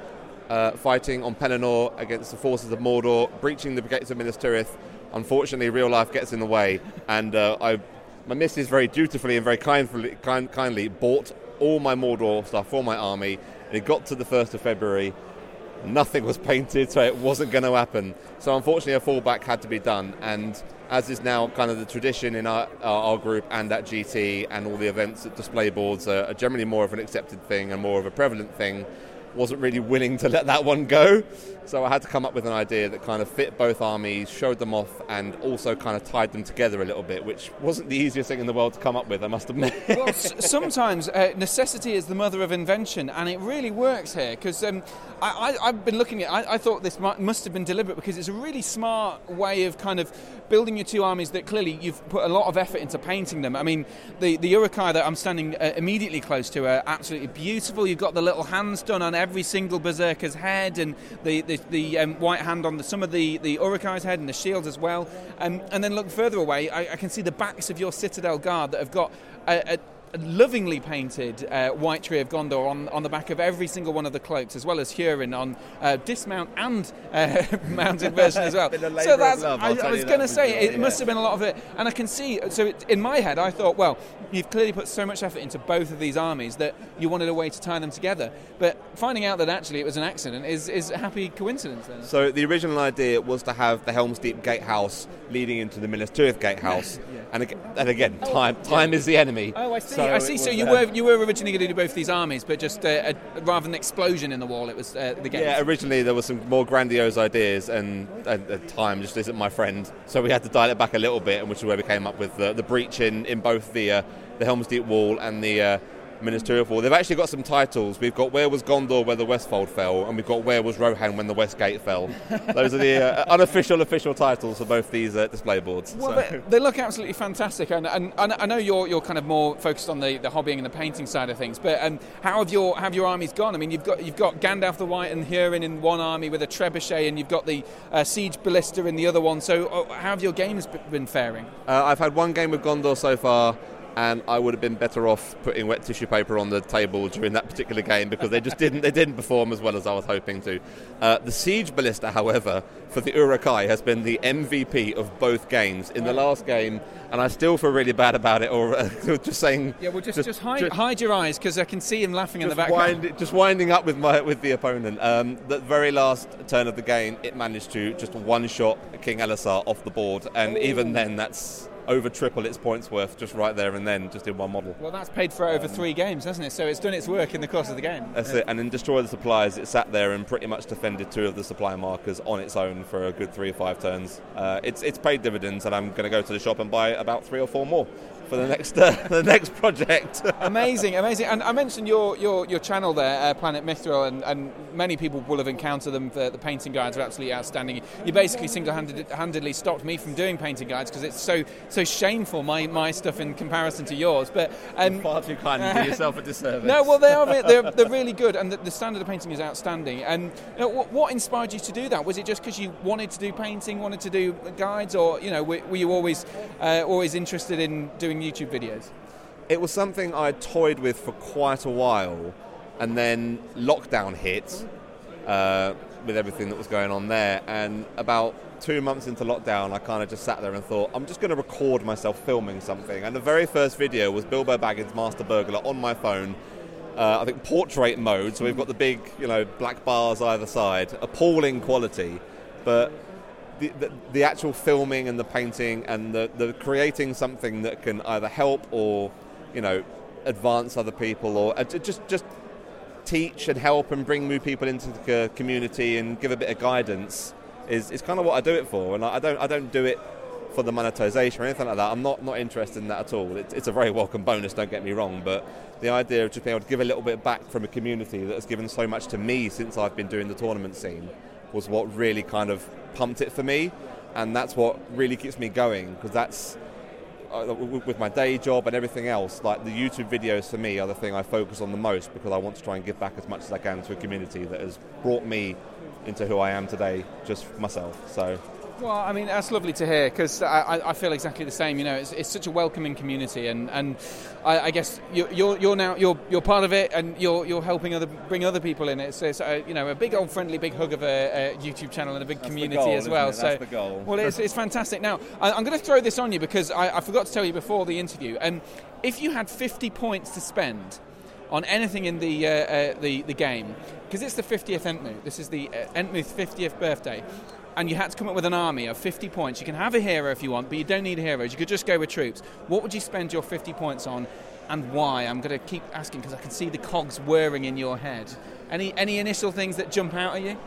uh, fighting on Pelennor against the forces of Mordor, breaching the gates of Minas Tirith. Unfortunately, real life gets in the way, and uh, I, my missus very dutifully and very kindly, kind, kindly bought all my Mordor stuff for my army. And it got to the first of February, nothing was painted, so it wasn't going to happen. So unfortunately, a fallback had to be done, and as is now kind of the tradition in our, our, group and at GT and all the events at display boards are, are generally more of an accepted thing and more of a prevalent thing. Wasn't really willing to let that one go, so I had to come up with an idea that kind of fit both armies, showed them off, and also kind of tied them together a little bit, which wasn't the easiest thing in the world to come up with, I must admit. well, s- [LAUGHS] sometimes uh, necessity is the mother of invention, and it really works here because um, I, I, I've been looking at. I, I thought this mu- must have been deliberate because it's a really smart way of kind of building your two armies that clearly you've put a lot of effort into painting them. I mean, the the Uruk-hai that I'm standing uh, immediately close to are absolutely beautiful. You've got the little hands done on every single berserker's head, and the the, the um, white hand on the, some of the the Uruk-hai's head, and the shields as well. Um, and then look further away, I, I can see the backs of your Citadel Guard that have got a, a lovingly painted uh, white tree of Gondor on, on the back of every single one of the cloaks, as well as Hurin on uh, dismount and uh, [LAUGHS] mounted version as well. [LAUGHS] Been a labour so that's, love, I, I was going to say, it yeah. must have been a lot of it. And I can see, so it, in my head, I thought, well, you've clearly put so much effort into both of these armies that you wanted a way to tie them together. But finding out that actually it was an accident is, is a happy coincidence then. So the original idea was to have the Helm's Deep gatehouse leading into the Minas Tirith gatehouse, [LAUGHS] and, ag- and again, time time is the enemy. Oh, I see. So I see. So you uh, were you were originally going to do both these armies, but just uh, a, rather than explosion in the wall, it was uh, the game. Yeah, originally there were some more grandiose ideas, and at the time just isn't my friend. So we had to dial it back a little bit, and which is where we came up with the, the breach in, in both the uh, the Helm's Deep Wall and the Minas Tirith Wall. They've actually got some titles. We've got Where Was Gondor, Where the Westfold Fell, and we've got Where Was Rohan, When the West Gate Fell. Those are the uh, unofficial official titles for both these uh, display boards. Well, So- they, they look absolutely fantastic, and, and, and I know you're, you're kind of more focused on the, the hobbying and the painting side of things. But um, how have your have your armies gone? I mean, you've got you've got Gandalf the White and Hurin in one army with a trebuchet, and you've got the uh, siege ballista in the other one. So, uh, how have your games been faring? Uh, I've had one game with Gondor so far, and I would have been better off putting wet tissue paper on the table during that particular game because they just didn't they didn't perform as well as I was hoping to. Uh, the siege ballista, however, for the Uruk-hai has been the MVP of both games in the last game, and I still feel really bad about it. Or uh, [LAUGHS] just saying, Yeah, well, just just, hide, hide your eyes because I can see him laughing in the background. wind, just winding up with my with the opponent. Um, the very last turn of the game, it managed to just one shot King Elessar off the board, and even then, that's over triple its points worth just right there and then, just in one model. Well, that's paid for over three games, hasn't it? So it's done its work in the course of the game. That's it. And in Destroy the Supplies, it sat there and pretty much defended two of the supply markers on its own for a good three or five turns. Uh, it's, it's paid dividends, and I'm going to go to the shop and buy about three or four more for the next uh, [LAUGHS] the next project. [LAUGHS] amazing, amazing. And I mentioned your your, your channel there, uh, Planet Mithril, and, and many people will have encountered them. The, the painting guides are absolutely outstanding. You basically single-handedly stopped me from doing painting guides because it's so so shameful my, my stuff in comparison to yours. But um, far too kind to do yourself a disservice. [LAUGHS] No, well they are they're, they're really good, and the, the standard of painting is outstanding. And you know, what, what inspired you to do that? Was it just because you wanted to do painting, wanted to do guides, or you know, were, were you always uh, always interested in doing YouTube videos? It was something I toyed with for quite a while, and then lockdown hit uh, with everything that was going on there. And about two months into lockdown, I kind of just sat there and thought, I'm just going to record myself filming something. And the very first video was Bilbo Baggins' Master Burglar on my phone. Uh, I think portrait mode, so we've got the big, you know, black bars either side, appalling quality, but the, the, the actual filming and the painting and the, the creating something that can either help or, you know, advance other people or uh, just just teach and help and bring new people into the community and give a bit of guidance is, is kind of what I do it for. And I don't I don't do it for the monetization or anything like that. I'm not not interested in that at all. It's, it's a very welcome bonus. Don't get me wrong, but the idea of just being able to give a little bit back from a community that has given so much to me since I've been doing the tournament scene was what really kind of pumped it for me, and that's what really keeps me going because that's uh, with my day job and everything else, like the YouTube videos for me are the thing I focus on the most because I want to try and give back as much as I can to a community that has brought me into who I am today, just myself. So well, I mean, that's lovely to hear because I, I, feel exactly the same. You know, it's, it's such a welcoming community, and, and I, I guess you're, you're, you're, now you're, you're part of it, and you're, you're helping other bring other people in it. So it's a, you know a big old friendly big hug of a, a YouTube channel and a big That's community goal, as well. So That's the goal. [LAUGHS] well, it's, it's fantastic. Now I, am going to throw this on you because I, I forgot to tell you before the interview. And if you had 50 points to spend on anything in the uh, uh, the, the game, because it's the 50th Entmoot. This is the uh, Entmoot 50th birthday and you had to come up with an army of 50 points. You can have a hero if you want, but you don't need heroes. You could just go with troops. What would you spend your 50 points on and why? I'm going to keep asking because I can see the cogs whirring in your head. Any, any initial things that jump out at you?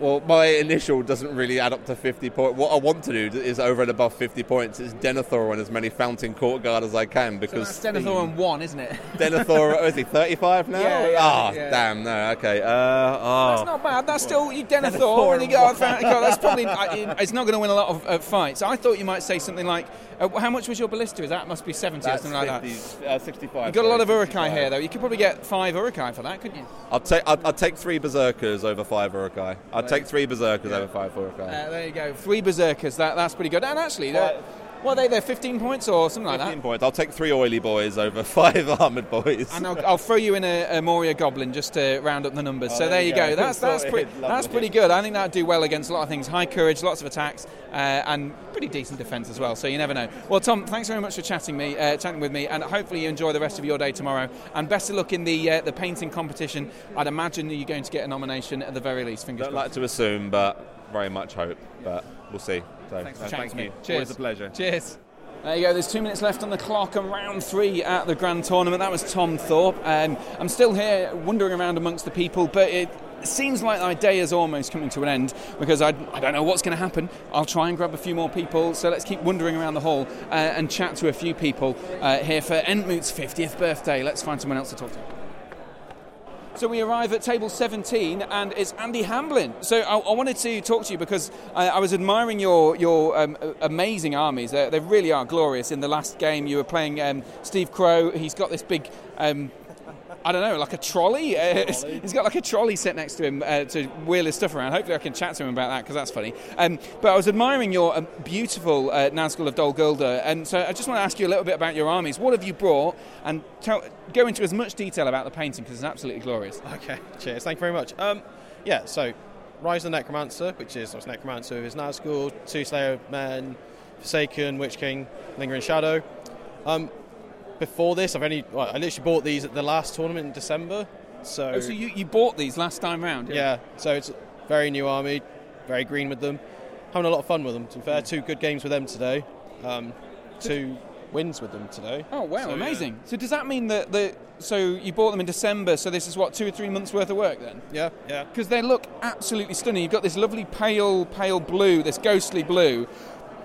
Well, my initial doesn't really add up to 50 points. What I want to do is over and above 50 points is Denethor and as many Fountain Court Guard as I can because so that's Denethor and one, isn't it? [LAUGHS] Denethor, oh, is he 35 now? Yeah, yeah, oh, yeah. damn, no, okay. Uh, oh. That's not bad. That's still you Denethor, and you got Fountain Court. That's probably [LAUGHS] it's not going to win a lot of uh, fights. I thought you might say something like, uh, "How much was your ballista?" That must be 70 That's or something 50, like that. Uh, 65. You've got a lot of Uruk-hai 65. here, though. You could probably get five Uruk-hai for that, couldn't you? I'll take I'll, I'll take three berserkers over five Uruk-hai. Right. Take three berserkers over five Uruk-hai. Uh, there you go. Three berserkers. That, that's pretty good. And actually, they're- what are they? They're 15 points or something like that. 15 points. I'll take three oily boys over [LAUGHS] five armored boys. And I'll, I'll throw you in a, a Moria Goblin just to round up the numbers. Oh, so there there you go. go. That's [LAUGHS] that's pretty that's pretty good. I think that'd do well against a lot of things. High courage, lots of attacks, uh, and pretty decent defence as well. So you never know. Well, Tom, thanks very much for chatting me, uh, chatting with me, and hopefully you enjoy the rest of your day tomorrow. And best of luck in the uh, the painting competition. I'd imagine that you're going to get a nomination at the very least. Fingers Don't crossed. like to assume, but very much hope. But we'll see. So, Thanks for uh, chatting thank to me. you. Cheers. Always a pleasure. Cheers. There you go. There's two minutes left on the clock and round three at the Grand Tournament. That was Tom Thorpe. Um, I'm still here wandering around amongst the people, but it seems like my day is almost coming to an end because I, I don't know what's going to happen. I'll try and grab a few more people. So let's keep wandering around the hall uh, and chat to a few people uh, here for Entmoot's 50th birthday. Let's find someone else to talk to. So we arrive at table 17, and it's Andy Hamblin. So I, I wanted to talk to you because I, I was admiring your your um, amazing armies. They, they really are glorious. In the last game, you were playing um, Steve Crow. He's got this big. Um, I don't know, like a trolley. Uh, he's got like a trolley set next to him uh, to wheel his stuff around. Hopefully, I can chat to him about that because that's funny. Um, but I was admiring your um, beautiful uh, Nazgul of Dol Guldur, and so I just want to ask you a little bit about your armies. What have you brought? And tell, go into as much detail about the painting because it's absolutely glorious. Okay, cheers. Thank you very much. Um, yeah, so Rise of the Necromancer, which is obviously Necromancer with his Nazgul, Two Slayer Men, Forsaken, Witch King, Lingering Shadow. Um, before this, I've only well, I literally bought these at the last tournament in December. So, Oh, so you, you bought these last time round? yeah, so it's very new army, very green with them. Having a lot of fun with them. To be fair, two good games with them today. Um, two wins with them today. Oh wow, So, yeah. amazing! So does that mean that the so you bought them in December? So this is what two or three months worth of work then? Yeah, yeah. Because they look absolutely stunning. You've got this lovely pale, pale blue, this ghostly blue.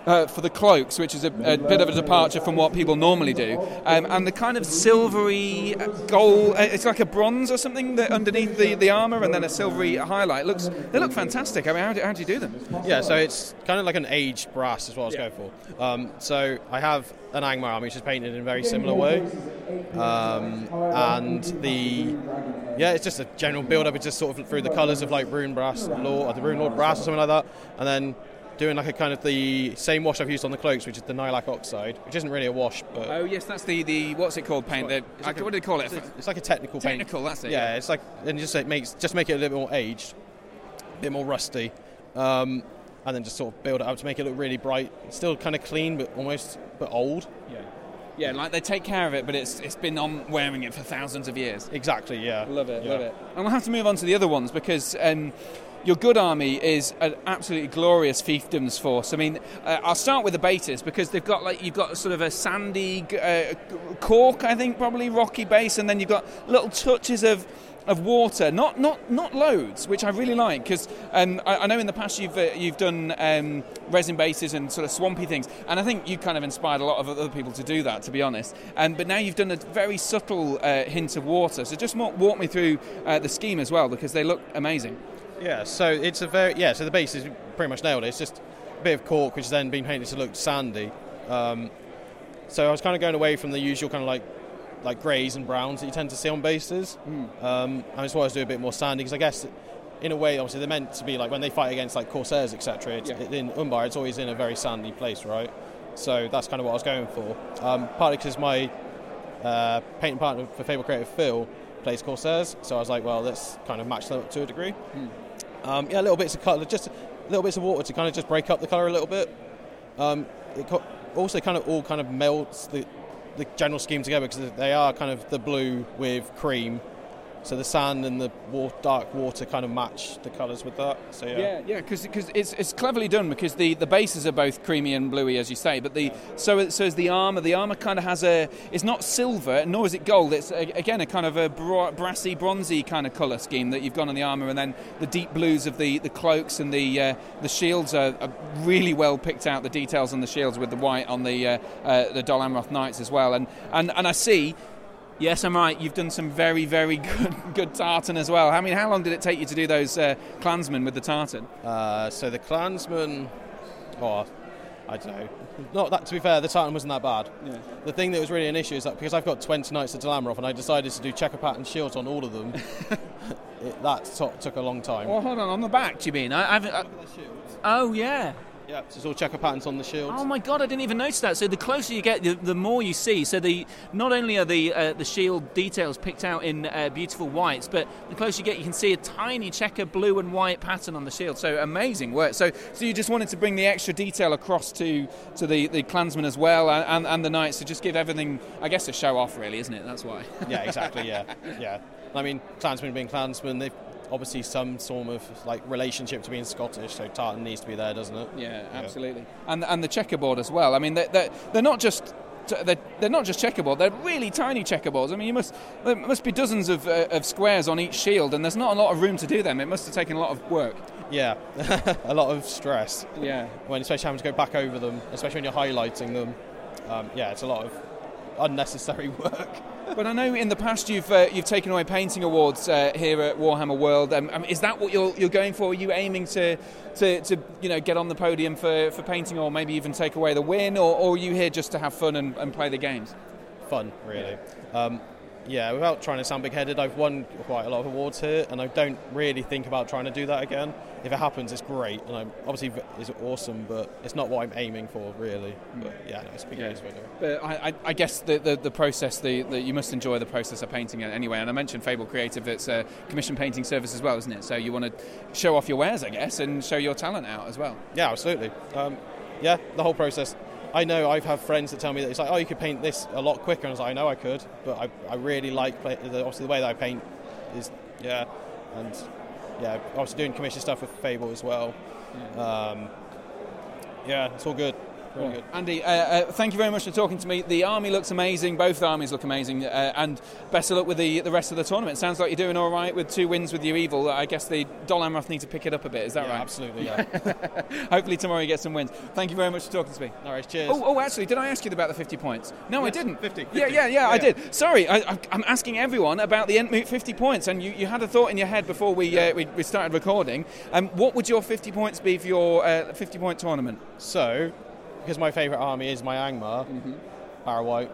Uh, for the cloaks, which is a, a, bit of a departure from what people normally do, um, and the kind of silvery gold. Uh, it's like a bronze or something that underneath the, the armor, and then a silvery highlight. looks they look fantastic. I mean, how do, how do you do them? Yeah, so it's kind of like an aged brass is what I was going for. Um, so I have an Angmar army which is painted in a very similar way, um, and the yeah, it's just a general build up. It's just sort of through the colours of like rune brass, lord, or the rune lord brass or something like that, and then doing like a kind of the same wash I've used on the cloaks, which is the Nihilakh oxide, which isn't really a wash, but Oh yes, that's the, the what's it called paint? The, like what do they call it? It's, it's like a technical paint. Technical, that's it, Yeah, yeah. it's like and just it makes just make it a little bit more aged, a bit more rusty, um, and then just sort of build it up to make it look really bright. It's still kind of clean, but almost but old. Yeah. Yeah, like they take care of it, but it's it's been on wearing it for thousands of years. Exactly. Yeah. Love it. Yeah. Love it. And we'll have to move on to the other ones because. Um, your good army is an absolutely glorious fiefdoms force. I mean, uh, I'll start with the betas because they've got like you've got sort of a sandy uh, cork, I think, probably rocky base, and then you've got little touches of of water, not not not loads, which I really like because um, I, I know in the past you've uh, you've done um, resin bases and sort of swampy things, and I think you kind of inspired a lot of other people to do that, to be honest. Um, but now you've done a very subtle uh, hint of water, so just walk me through uh, the scheme as well because they look amazing. Yeah, so it's a very yeah. So the base is pretty much nailed. it. It's just a bit of cork, which has then been painted to look sandy. Um, so I was kind of going away from the usual kind of like like greys and browns that you tend to see on bases. Um, I just wanted to do a bit more sandy because I guess in a way, obviously they're meant to be like when they fight against like corsairs, etc. Yeah. In Umbar, it's always in a very sandy place, right? So that's kind of what I was going for. Um, partly because my uh, painting partner for Fable Creative, Phil, plays Corsairs, so I was like, well, let's kind of match them up to a degree. Um, yeah, little bits of colour, just little bits of water to kind of just break up the colour a little bit. Um, it co- also kind of all kind of melts the, the general scheme together because they are kind of the blue with cream. So the sand and the wa- dark water kind of match the colours with that. So yeah. Yeah, yeah, because it's, it's cleverly done because the, the bases are both creamy and bluey, as you say. But the so so is the armor. The armor kind of has a. It's not silver, nor is it gold. It's a, again a kind of a bra- brassy, bronzy kind of color scheme that you've got on the armor, and then the deep blues of the, the cloaks and the uh, the shields are, are really well picked out. The details on the shields with the white on the uh, uh, the Dol Amroth Knights as well. And and and I see. Yes, I'm right. You've done some very, very [LAUGHS] good, good tartan as well. I mean, how long did it take you to do those uh, clansmen with the tartan? Uh, so the Klansman, oh, I don't know. Not that. To be fair, the tartan wasn't that bad. Yeah. The thing that was really an issue is that because I've got 20 knights of Dol Amroth and I decided to do checker pattern shields on all of them, [LAUGHS] it, that to- took a long time. Well, hold on, on the back, do you mean? I, I've, I, oh, yeah. Yeah, so it's all checker patterns on the shields. Oh my god, I didn't even notice that. So the closer you get, the, the more you see. So the not only are the uh, the shield details picked out in uh, beautiful whites, but the closer you get, you can see a tiny checker blue and white pattern on the shield. So So amazing work. So, so you just wanted to bring the extra detail across to, to the, the clansmen as well and, and, and the knights to just give everything, I guess, a show off, really, isn't it? That's why. yeah, exactly. Yeah, [LAUGHS] yeah. I mean, clansmen being clansmen, they've obviously some sort of like relationship to being Scottish, so Tartan needs to be there, doesn't it? Yeah, absolutely. And and the checkerboard as well. I mean, they're, they're, they're not just. They're, they're not just checkerboard; they're really tiny checkerboards. I mean, you must there must be dozens of, uh, of squares on each shield, and there's not a lot of room to do them. It must have taken a lot of work. Yeah, [LAUGHS] a lot of stress. Yeah. When especially having to go back over them, especially when you're highlighting them. Um, yeah, it's a lot of unnecessary [LAUGHS] work. But I know in the past you've uh, you've taken away painting awards uh, here at Warhammer World. Um, mean, is that what you're you're going for? Are you aiming to, to, to you know get on the podium for, for painting, or maybe even take away the win, or, or are you here just to have fun and, and play the games? Fun, really. Um, yeah, without trying to sound big-headed, I've won quite a lot of awards here, and I don't really think about trying to do that again. If it happens, it's great, and I'm obviously it's awesome, but it's not what I'm aiming for, really. But yeah, no, it's big Yeah. But I, I, I guess the, the, the process, the, the, you must enjoy the process of painting it anyway. And I mentioned Fable Creative, it's a commission painting service as well, isn't it? So you want to show off your wares, I guess, and show your talent out as well. Yeah, absolutely. Um, yeah, the whole process. I know I've had friends that tell me that it's like, oh, you could paint this a lot quicker, and I was like, I know I could, but I, I really like play, the, obviously the way that I paint is yeah, and yeah, obviously doing commission stuff with Fable as well. Um, yeah, it's all good. Really good. Andy, uh, uh, thank you very much for talking to me. The army looks amazing. Both armies look amazing, uh, and best of luck with the the rest of the tournament. Sounds like you're doing all right with two wins with your evil. I guess the Dol Amroth need to pick it up a bit. Is that Yeah, right? absolutely, [LAUGHS] yeah. Hopefully tomorrow you get some wins. Thank you very much for talking to me. No worries, cheers. Oh, oh, actually, did I ask you about the 50 points? No, I didn't. 50, Yeah, 50. yeah, yeah, I did. Sorry, I, I'm asking everyone about the Entmoot 50 points, and you, you had a thought in your head before we, uh, we, we started recording. Um, what would your 50 points be for your uh, 50 point tournament? So, because my favourite army is my Angmar, Barrow Wight.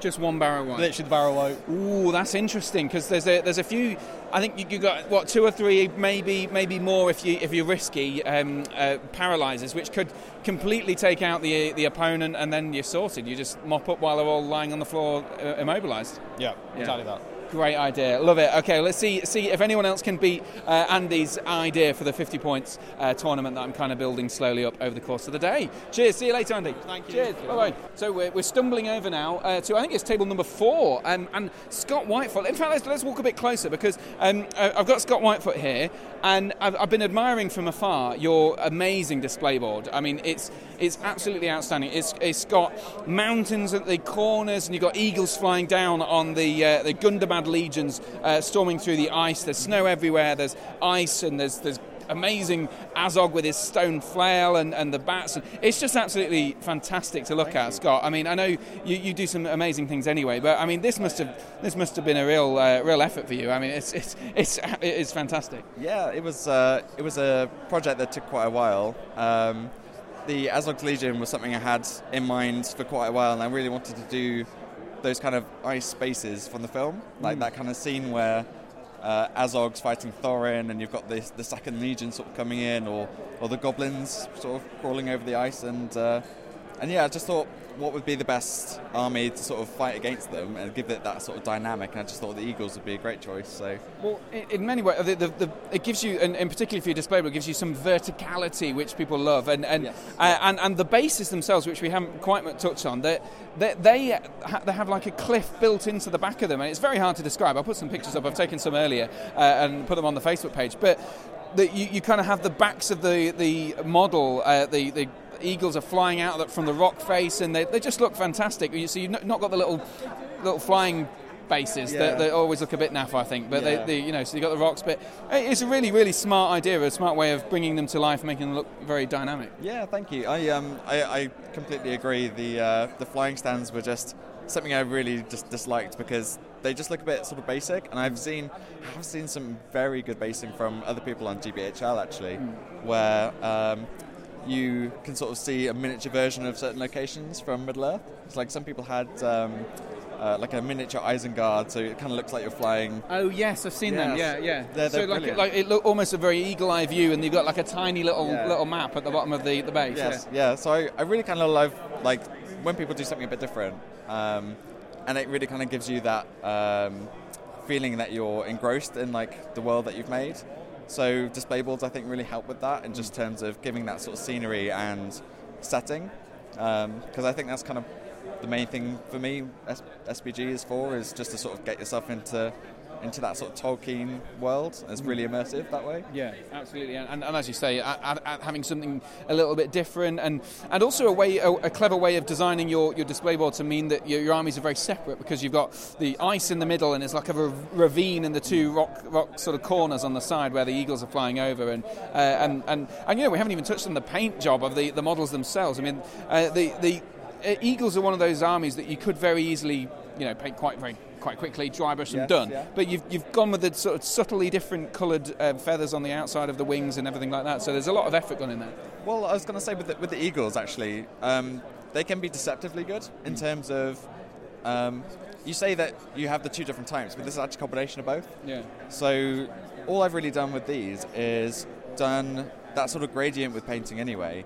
Just one Barrow Wight. Literally the Barrow Wight. Ooh, that's interesting because there's a there's a few. I think you, you got what two or three, maybe maybe more if you if you're risky um, uh, paralyzers, which could completely take out the the opponent, and then you're sorted. You just mop up while they're all lying on the floor uh, immobilized. Yeah, exactly that. Great idea, love it. Okay, let's see see if anyone else can beat uh, Andy's idea for the 50 points uh, tournament that I'm kind of building slowly up over the course of the day. Cheers. See you later, Andy. Thank you. Cheers. Bye bye. So we're, we're stumbling over now uh, to I think it's table number four, um, and Scott Whitefoot. In fact, let's, let's walk a bit closer because um, uh, I've got Scott Whitefoot here, and I've, I've been admiring from afar your amazing display board. I mean, it's it's absolutely outstanding. It's, it's got mountains at the corners, and you've got eagles flying down on the uh, the Gundabad legions uh, storming through the ice. There's snow everywhere. There's ice, and there's there's amazing Azog with his stone flail and, and the bats. And it's just absolutely fantastic to look at, Scott. I mean, I know you, you do some amazing things anyway, but I mean, this must have this must have been a real uh, real effort for you. I mean, it's it's it's it's fantastic. Yeah, it was uh, it was a project that took quite a while. Um, the Azog's Legion was something I had in mind for quite a while, and I really wanted to do those kind of ice spaces from the film, like Mm. that kind of scene where uh, Azog's fighting Thorin, and you've got this, the Second Legion sort of coming in, or or the goblins sort of crawling over the ice, and uh, and yeah, I just thought what would be the best army to sort of fight against them and give it that sort of dynamic, and I just thought the Eagles would be a great choice. So Well, in, in many ways, the, the, the, it gives you, and, and particularly for your display, it gives you some verticality which people love, and and uh, and, and the bases themselves, which we haven't quite touched on, they they they, ha- they have like a cliff built into the back of them, and it's very hard to describe. I'll put some pictures up. I've taken some earlier uh, and put them on the Facebook page, but. The, you, you kind of have the backs of the the model, uh, the the eagles are flying out from the rock face, and they, they just look fantastic. You see, you've not got the little little flying bases Yeah. that, that always look a bit naff, I think. But Yeah. they, they, you know, so you got the rocks, but it's a really, really smart idea, a smart way of bringing them to life, making them look very dynamic. Yeah, thank you. I um, I, I completely agree. The uh, the flying stands were just something I really just disliked because they just look a bit sort of basic. And I've seen I've seen some very good basing from other people on GBHL actually, where um, you can sort of see a miniature version of certain locations from Middle Earth. It's like some people had. Um, uh, like a miniature Isengard, so it kind of looks like you're flying. Oh yes, I've seen them. Yeah, yeah. They're, so they're like, brilliant. like it look almost a very eagle-eye view, and you've got like a tiny little Yeah. little map at the bottom of the, the base. Yes, yeah. So I, I really kind of love like when people do something a bit different, um, and it really kind of gives you that um, feeling that you're engrossed in like the world that you've made. So display boards, I think, really help with that in just terms of giving that sort of scenery and setting, um, because I think that's kind of the main thing for me. S- SBG is for is just to sort of get yourself into into that sort of Tolkien world. It's really immersive that way. Yeah, absolutely, and, and, as you say, having something a little bit different, and, and also a way, a, a clever way of designing your, your display board to mean that your, your armies are very separate because you've got the ice in the middle, and it's like a ravine, and the two rock rock sort of corners on the side where the eagles are flying over, and uh, and, and and you know we haven't even touched on the paint job of the, the models themselves. I mean, uh, the the uh, eagles are one of those armies that you could very easily you know paint quite very quite quickly, dry brush and Yes, done. yeah. But you've, you've gone with the sort of subtly different coloured uh, feathers on the outside of the wings and everything like that. So there's a lot of effort gone in there. Well, I was going to say with the, with the Eagles, actually, um, they can be deceptively good in terms of. Um, you say that you have the two different types, but this is actually a combination of both. Yeah. So all I've really done with these is done that sort of gradient with painting anyway,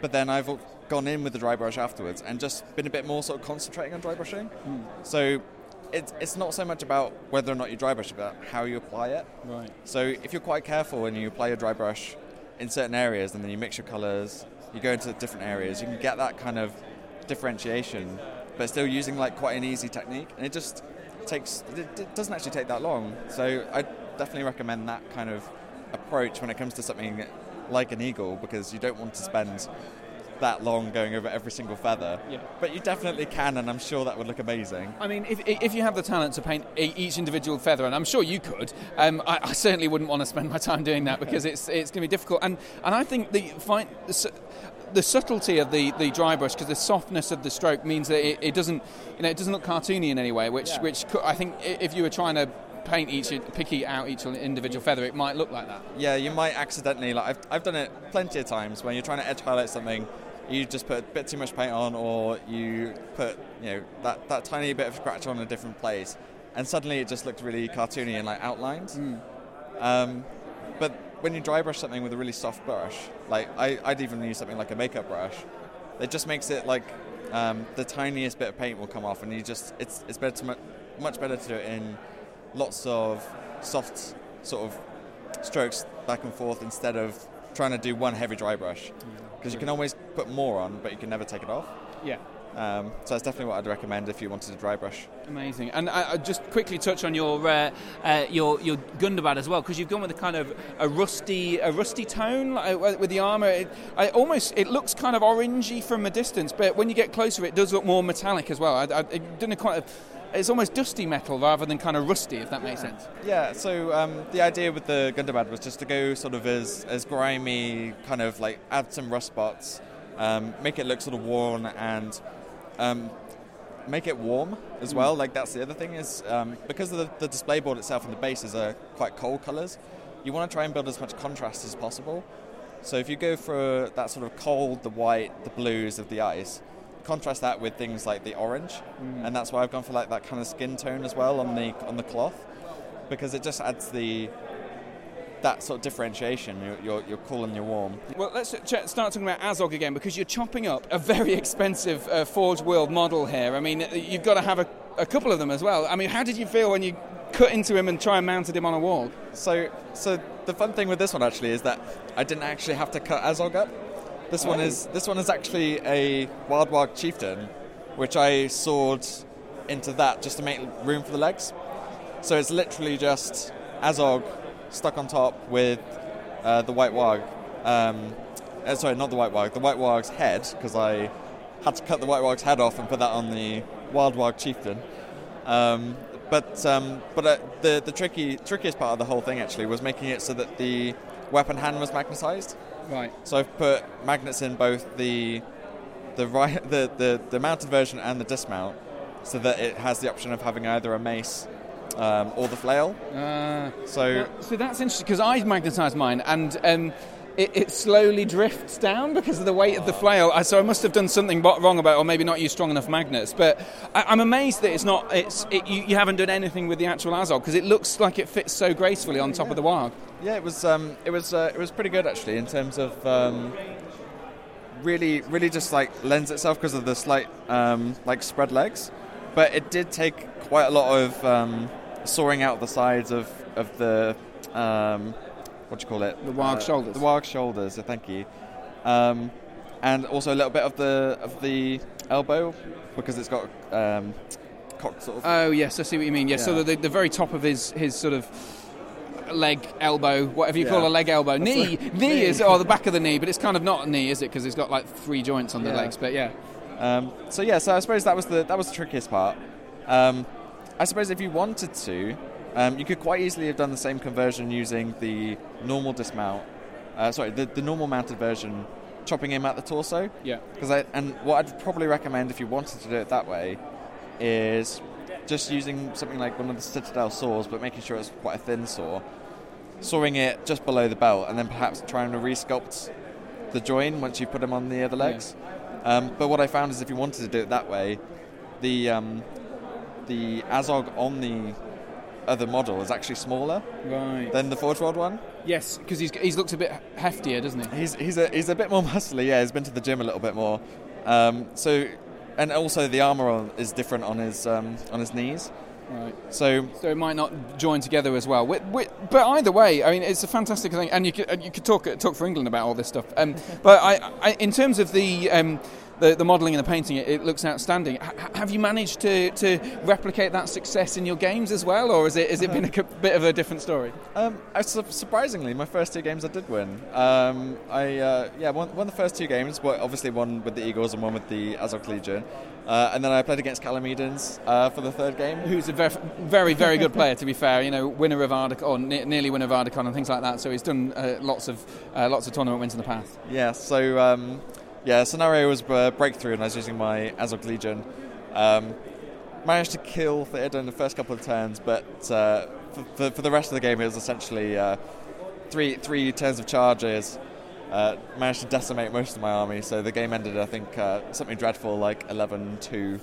but then I've gone in with the dry brush afterwards and just been a bit more sort of concentrating on dry brushing. So it's, it's not so much about whether or not you dry brush, but how you apply it. Right. So if you're quite careful when you apply your dry brush in certain areas and then you mix your colours, you go into different areas, you can get that kind of differentiation, but still using like quite an easy technique. And it just takes, it, it doesn't actually take that long. So I definitely recommend that kind of approach when it comes to something like an eagle because you don't want to spend that long going over every single feather. Yeah. But you definitely can, and I'm sure that would look amazing. I mean, if, if you have the talent to paint each individual feather, and I'm sure you could, um, I, I certainly wouldn't want to spend my time doing that because it's it's going to be difficult. And and I think the fine. The, the subtlety of the, the dry brush, because the softness of the stroke means that it, it doesn't, you know, it doesn't look cartoony in any way. Which, Yeah. which co- I think if you were trying to paint each, pick e- out each individual feather, it might look like that. Yeah, you might accidentally like I've, I've done it plenty of times when you're trying to edge highlight something, you just put a bit too much paint on, or you put you know that, that tiny bit of scratch on a different place, and suddenly it just looked really cartoony and like outlined. Um, but when you dry brush something with a really soft brush, like I, I'd even use something like a makeup brush, it just makes it like um, the tiniest bit of paint will come off, and you just it's it's better to mu- much better to do it in lots of soft sort of strokes back and forth instead of trying to do one heavy dry brush because you can always put more on, but you can never take it off. Yeah. Um, so that's definitely what I'd recommend if you wanted to dry brush. Amazing. And I, I just quickly touch on your uh, uh, your your Gundabad as well, because you've gone with a kind of a rusty a rusty tone like, uh, with the armor. It, I almost it looks kind of orangey from a distance, but when you get closer, it does look more metallic as well. I, I, it didn't quite. It's almost dusty metal rather than kind of rusty, if that makes sense. Yeah, so um, the idea with the Gundabad was just to go sort of as, as grimy, kind of like add some rust spots, um, make it look sort of worn, and um, make it warm as well. Like that's the other thing is um, because of the, the display board itself and the bases are quite cold colors. You want to try and build as much contrast as possible. So if you go for that sort of cold, the white, the blues of the ice, contrast that with things like the orange, and that's why I've gone for like that kind of skin tone as well on the on the cloth, because it just adds the that sort of differentiation. You're, you're, you're cool and you're warm. Well, let's ch- start talking about Azog again because you're chopping up a very expensive uh, Forge World model here. I mean, you've got to have a, a couple of them as well. I mean, how did you feel when you cut into him and try and mounted him on a wall? So, so the fun thing with this one actually is that I didn't actually have to cut Azog up. This one is this one is actually a Wild Warg chieftain, which I sawed into that just to make room for the legs. So it's literally just Azog stuck on top with uh, the White Warg. Um, uh, sorry, not the White Warg. The White Warg's head, because I had to cut the White Warg's head off and put that on the Wild Warg chieftain. Um, but um, but uh, the the tricky trickiest part of the whole thing actually was making it so that the weapon hand was magnetized. Right. So I've put magnets in both the the right the, the, the mounted version and the dismount, so that it has the option of having either a mace um, or the flail. Uh, so so that's interesting because I magnetised mine and. Um, it, it slowly drifts down because of the weight of the flail. So I must have done something wrong about, or maybe not used strong enough magnets. But I, I'm amazed that it's not. It's it, you, you haven't done anything with the actual Azog because it looks like it fits so gracefully on top of the Warg. Yeah, it was um, it was uh, it was pretty good actually in terms of um, really really just like lends itself because of the slight um, like spread legs, but it did take quite a lot of um, sawing out the sides of of the um, what do you call it The Warg shoulders. the Warg shoulders. uh, Thank you, um, and also a little bit of the of the elbow because it's got um, cocked sort of. Oh yes, I see what you mean. Yes, so Yeah. the, the very top of his his sort of leg, elbow, whatever you Yeah. call a leg, elbow, That's knee, like- knee knee. is or the back of the knee, but it's kind of not a knee, is it? Because it's got like three joints on the Yeah. legs. But yeah, Um, so yeah, so I suppose that was the that was the trickiest part. Um, I suppose if you wanted to, um, you could quite easily have done the same conversion using the normal dismount. Uh, sorry, the, the normal mounted version, chopping him at the torso. Yeah. Because I and what I'd probably recommend if you wanted to do it that way is just using something like one of the Citadel saws, but making sure it's quite a thin saw, sawing it just below the belt, and then perhaps trying to resculpt the join once you put them on the other legs. Um, but what I found is if you wanted to do it that way, the um, the Azog on the other model is actually smaller right. than the Forge World one. Yes, because he's he's looks a bit heftier, doesn't he? He's he's a he's a bit more [LAUGHS] muscly. Yeah, he's been to the gym a little bit more. Um, so, and also the armor on, is different on his um, on his knees. Right. So So it might not join together as well. Wi- wi- but either way, I mean, it's a fantastic thing, and you could, you could talk talk for England about all this stuff. Um, [LAUGHS] but I, I, in terms of the um, the, the modelling and the painting, it, it looks outstanding. H- have you managed to, to replicate that success in your games as well, or is it, has it been a [LAUGHS] c- bit of a different story? Um, I, surprisingly, my first two games I did win. Um, I uh, yeah won, won the first two games. Well, obviously one with the Eagles and one with the Azog Legion. Uh, and then I played against Calamidans uh, for the third game. Who's a very, very, very good player, to be fair. You know, winner of Ardacon, or ne- nearly winner of Ardacon and things like that. So he's done uh, lots of uh, lots of tournament wins in the past. Yeah, so um, yeah, scenario was uh, breakthrough, and I was using my Azog Legion. Um, managed to kill Theoden in the first couple of turns, but uh, for, for, for the rest of the game, it was essentially uh, three three turns of charges. Uh, managed to decimate most of my army, so the game ended, I think, uh, something dreadful like 11 2.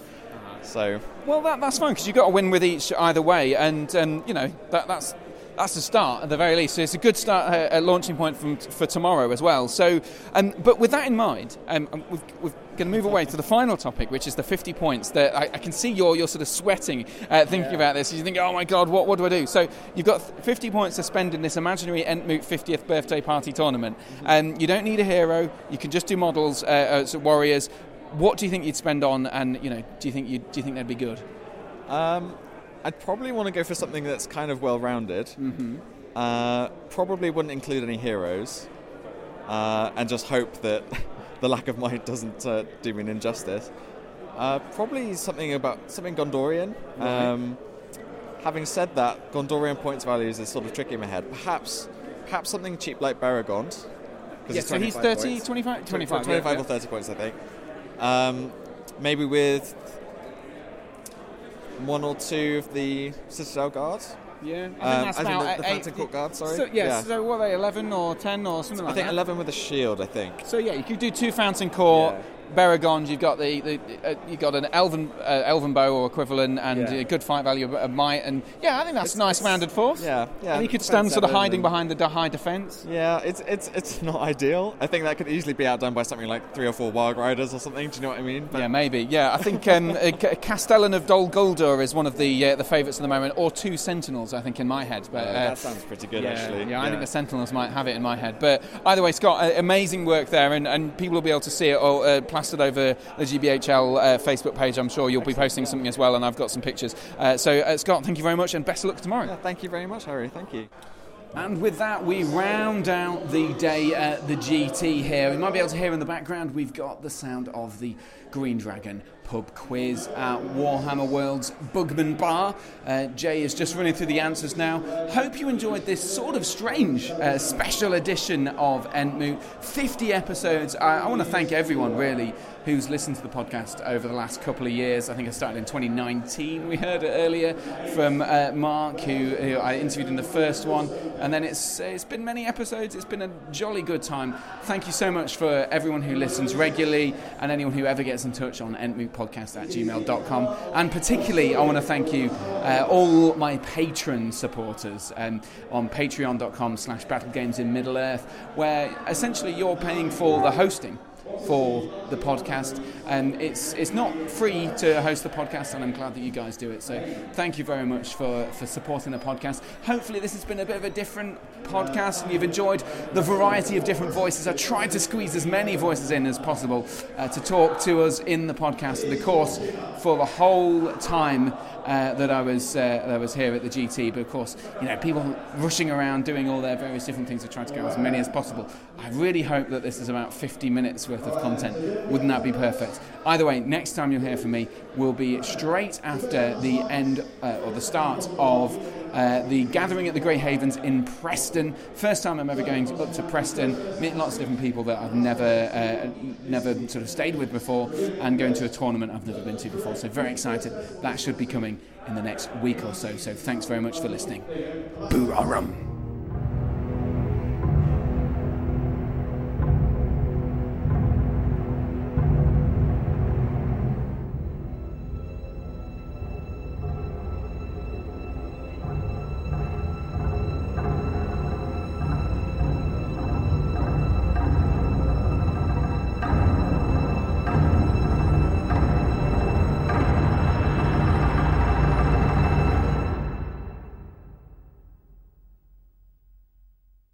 So Well, that, that's fine because you've got to win with each either way, and um, you know that, that's that's a start at the very least. So it's a good start, uh, a launching point from, for tomorrow as well. So, um, but with that in mind, um, we've, we're going to move away to the final topic, which is the 50 points. That I, I can see you're you're sort of sweating uh, thinking Yeah. about this. You think, oh my god, what what do I do? So you've got 50 points to spend in this imaginary Entmoot 50th birthday party tournament. Um, you don't need a hero. You can just do models, uh, uh, warriors. What do you think you'd spend on? And you know, do you think you do you think they'd be good? Um, I'd probably want to go for something that's kind of well rounded. Mm-hmm. Uh, probably wouldn't include any heroes, uh, and just hope that [LAUGHS] the lack of might doesn't uh, do me an injustice. Uh, probably something about something Gondorian. Right. Um, having said that, Gondorian points values is sort of tricky in my head. Perhaps, perhaps something cheap like Beregond. Yeah, it's so he's 25 30, points. 25 Tw- 25, 25 yeah, or 30 points, I think. Um, maybe with one or two of the Citadel guards. Yeah, I um, think that's as in about the, the eight- Fountain Court guard. Sorry. So, yeah, so what are they, 11 or 10 or something I like think that? 11 with a shield. I think. So yeah, you could do two Fountain Court, Beregond. You've got the, the uh, you've got an Elven uh, Elven bow or equivalent, and Yeah. a good fight value of, of might. And yeah, I think that's a nice rounded force. Yeah, yeah. And you could stand sort of hiding and- behind the high defense. Yeah, it's it's it's not ideal. I think that could easily be outdone by something like three or four Wild Riders or something. Do you know what I mean? Yeah, maybe. Yeah, I think um, [LAUGHS] uh, Castellan of Dol Guldur is one of the uh, the favourites at the moment, or two Sentinels, I think, in my head. But uh, that sounds pretty good, yeah, actually. Yeah, I Yeah. think the Sentinels might have it in my head. But either way, Scott, uh, amazing work there, and, and people will be able to see it all uh, plastered over the GBHL uh, Facebook page. I'm sure you'll be posting something as well, and I've got some pictures. Uh, so, uh, Scott, thank you very much, and best of luck tomorrow. Yeah, thank you very much, Harry. Thank you. And with that, we round out the day at the GT here. We might be able to hear in the background, we've got the sound of the Green Dragon pub quiz at Warhammer World's Bugman Bar. Uh, Jay is just running through the answers now. Hope you enjoyed this sort of strange uh, special edition of Entmoot. 50 episodes. I, I want to thank everyone, really, who's listened to the podcast over the last couple of years. I think I started in 2019, we heard it earlier from uh, Mark, who, who I interviewed in the first one. And then it's, it's been many episodes. It's been a jolly good time. Thank you so much for everyone who listens regularly and anyone who ever gets in touch on entmootpodcast at gmail.com. And particularly, I want to thank you, uh, all my patron supporters um, on patreon.com slash battlegames in Middle Earth, where essentially you're paying for the hosting for the podcast. And it's it's not free to host the podcast and I'm glad that you guys do it. So thank you very much for for supporting the podcast. Hopefully this has been a bit of a different podcast and you've enjoyed the variety of different voices. I tried to squeeze as many voices in as possible uh, to talk to us in the podcast of course for the whole time uh, that I was uh, that I was here at the GT. But of course, you know, people rushing around doing all their various different things to try to get as many as possible. I really hope that this is about 50 minutes worth of content. Wouldn't that be perfect? Either way, next time you'll hear from me will be straight after the end uh, or the start of. Uh, the gathering at the Grey Havens in Preston. First time I'm ever going to, up to Preston, meeting lots of different people that I've never, uh, never sort of stayed with before, and going to a tournament I've never been to before. So very excited. That should be coming in the next week or so. So thanks very much for listening. Boo-rum.